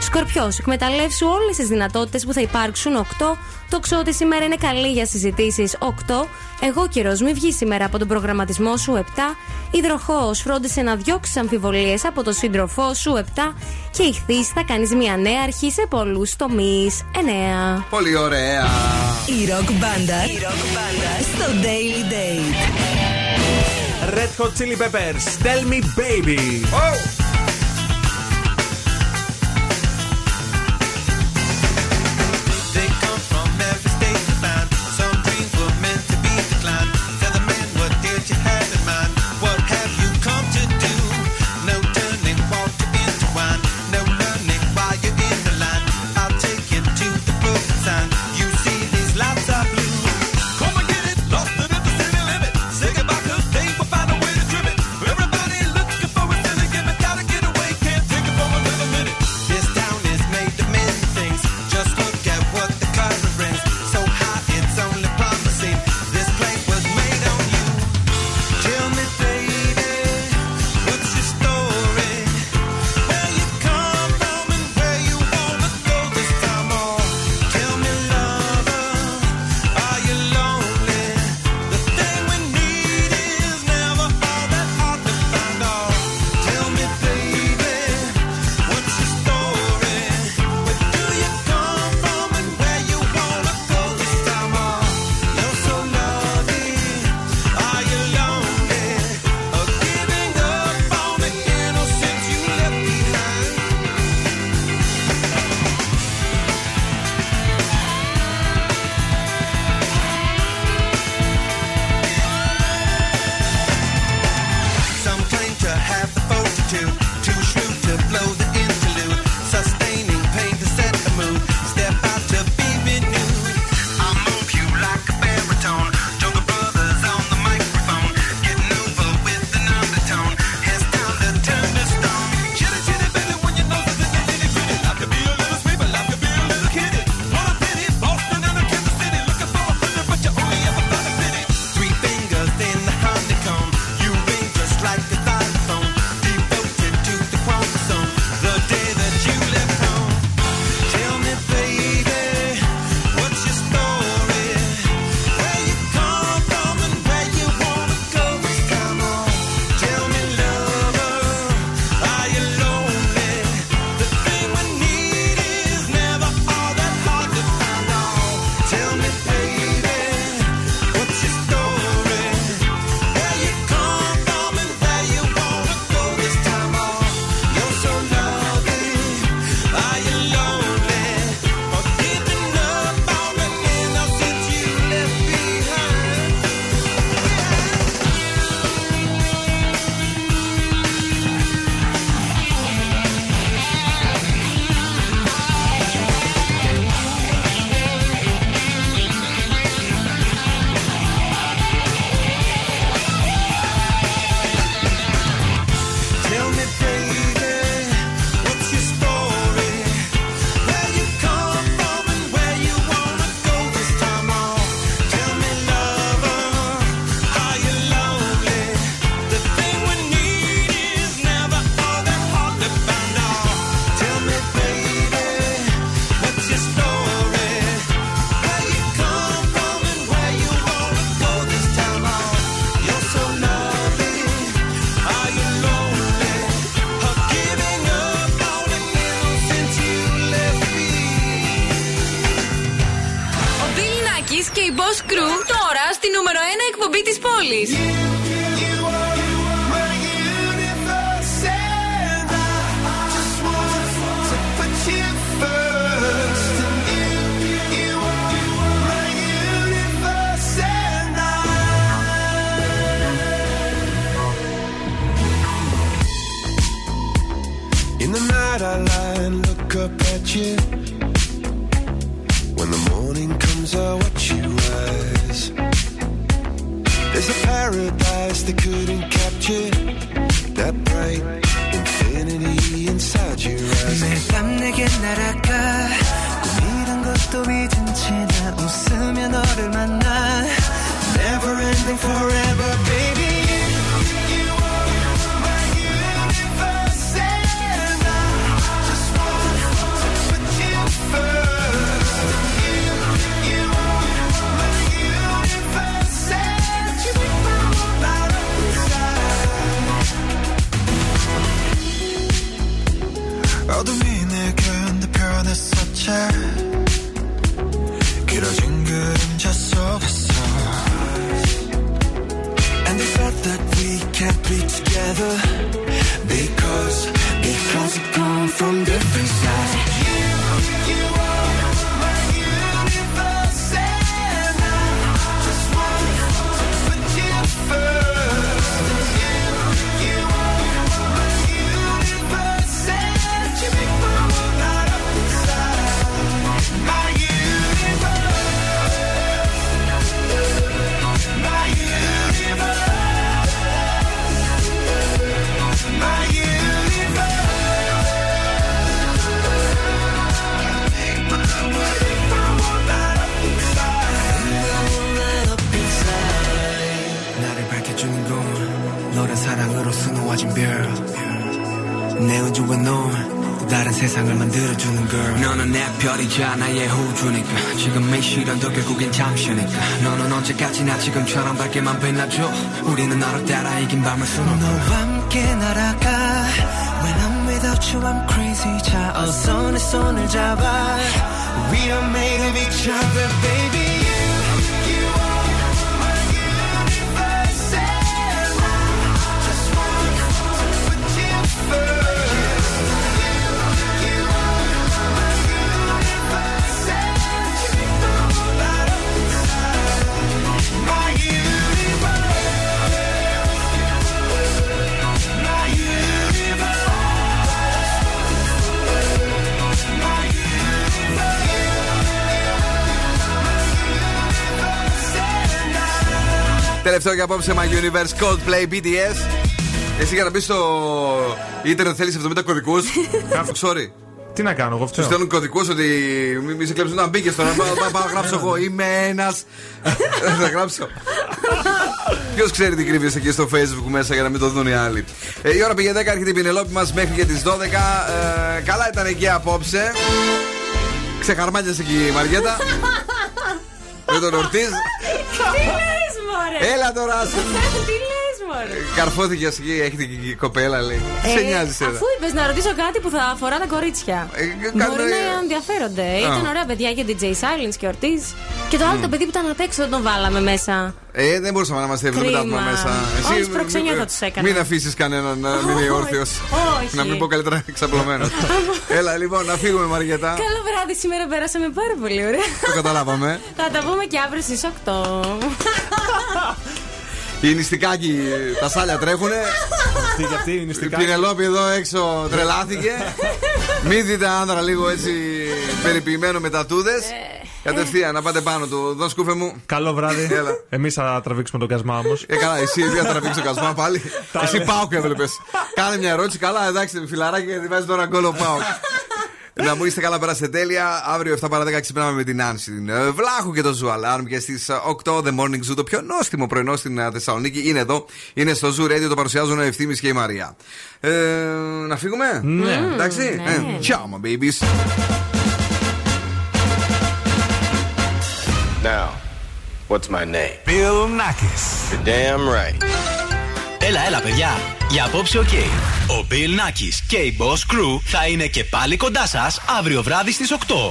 Σκορπιός, εκμεταλλεύσου όλες τις δυνατότητες που θα υπάρξουν. 8. Το ξέρω ότι σήμερα είναι καλή για συζητήσεις. 8. Εγώ καιρός, μην βγεις σήμερα από τον προγραμματισμό σου. 7. Υδροχός, φρόντισε να διώξεις αμφιβολίες από τον σύντροφό σου. 7. Και ηχθείς, θα κάνεις μια νέα αρχή σε πολλούς τομείς. 9. Πολύ ωραία. Η ροκ μπάντα στο Daily Date. Hot Chili Peppers. Tell me, baby. Oh. Be together Because, because we come from different sides. You, you are 사랑으로 수놓아진 별내 우주와 넌또 다른 세상을 만들어주는 girl. 너는 내 별이자 나의 호주니까. 지금 이 시련도 결국엔 잠시니까. 너는 언제까지나 지금처럼 밝게만 빛나줘. 우리는 너를 따라 이긴 밤을 수놓아 너와 함께 날아가. When I'm without you I'm crazy. 자 어서 내 손을 잡아. We are made of each other baby Τελευταίο για απόψε My Universe Coldplay BTS. Εσύ για να μπεις στο ίντερνετ θέλεις 70 κωδικούς. Κάπου, sorry. Τι να κάνω, εγώ Του φταίω. στέλνουν κωδικούς ότι μη, μη σε κλέψουν να μπήκες τώρα. Πάω, πάω, πάω να γράψω εγώ. Είμαι ένας. Θα γράψω. Ποιος ξέρει τι κρύβεις εκεί στο facebook μέσα για να μην το δουν οι άλλοι. Ε, η ώρα πήγε 10, έρχεται η πινελόπη μας μέχρι και τις 12. Ε, καλά ήταν εκεί απόψε. Ξεχαρμάνιασε εκεί η Μαριέτα. Με τον Ορτίζ. Τι λες μωρέ Έλα τώρα, άσε. Τι λες μωρέ Καρφώθηκε εκεί, έχετε και η κοπέλα λέει. Σε νοιάζει σένα. Αφού είπες να ρωτήσω κάτι που θα αφορά τα κορίτσια. κάνε- Μπορεί να ενδιαφέρονται. Α. Ήταν ωραία παιδιά και DJ Silence και Ορτίζ. Και το άλλο το παιδί που ήταν απ' έξω δεν τον βάλαμε μέσα. Ε, δεν μπορούσαμε να είμαστε 70 άτομα Κρίμα. μέσα. Όλες προξενιά θα τους έκανα. Μην αφήσεις κανέναν να μην είναι όρθιος. όχι. Να μην πω καλύτερα εξαπλωμένος. Έλα λοιπόν, να φύγουμε Μαριέτα. Καλό βράδυ, σήμερα πέρασαμε πάρα πολύ ωραία. Το καταλάβαμε. Θα τα πούμε και αύριο στις 8. Οι νηστικάκοι, τα σάλια τρέχουνε. Τι, γιατί η Η νηστικάκη. Πινελόπη εδώ έξω τρελάθηκε. Μην δείτε άνδρα λίγο έτσι περιποιημένο με τατούδες. Κατευθείαν, να πάτε πάνω του. Δώσ' σκούφε μου. Καλό βράδυ. Έλα. Εμείς θα τραβήξουμε τον κασμά όμως. Ε, καλά, εσύ δεν θα τραβήξεις το κασμά πάλι. εσύ λέω. πάω και έβλεπες. Κάνε μια ερώτηση. Καλά, εντάξει, φιλαράκι, γιατί βάζεις τώρα γκολ πάω. Να μου είστε καλά, περάσετε τέλεια. Αύριο 7 παρα 10 ξυπνάμε με την Άνση, την ε, Βλάχου και το Zoo Alarm. Και στις 8 The Morning Zoo, το πιο νόστιμο πρωινό στην ε, Θεσσαλονίκη, είναι εδώ. Είναι στο Zoo Radio, το παρουσιάζουν ο Ευθύνη και η Μαρία. Ε, να φύγουμε; Ναι. Εντάξει. Ναι. Ε, ciao, my babies. Now, what's my name? Bill Nakis. You're damn right. Έλα, έλα, παιδιά. Για απόψε, οκ. Ο Bill Nackis και η Boss Crew θα είναι και πάλι κοντά σας αύριο βράδυ στις 8.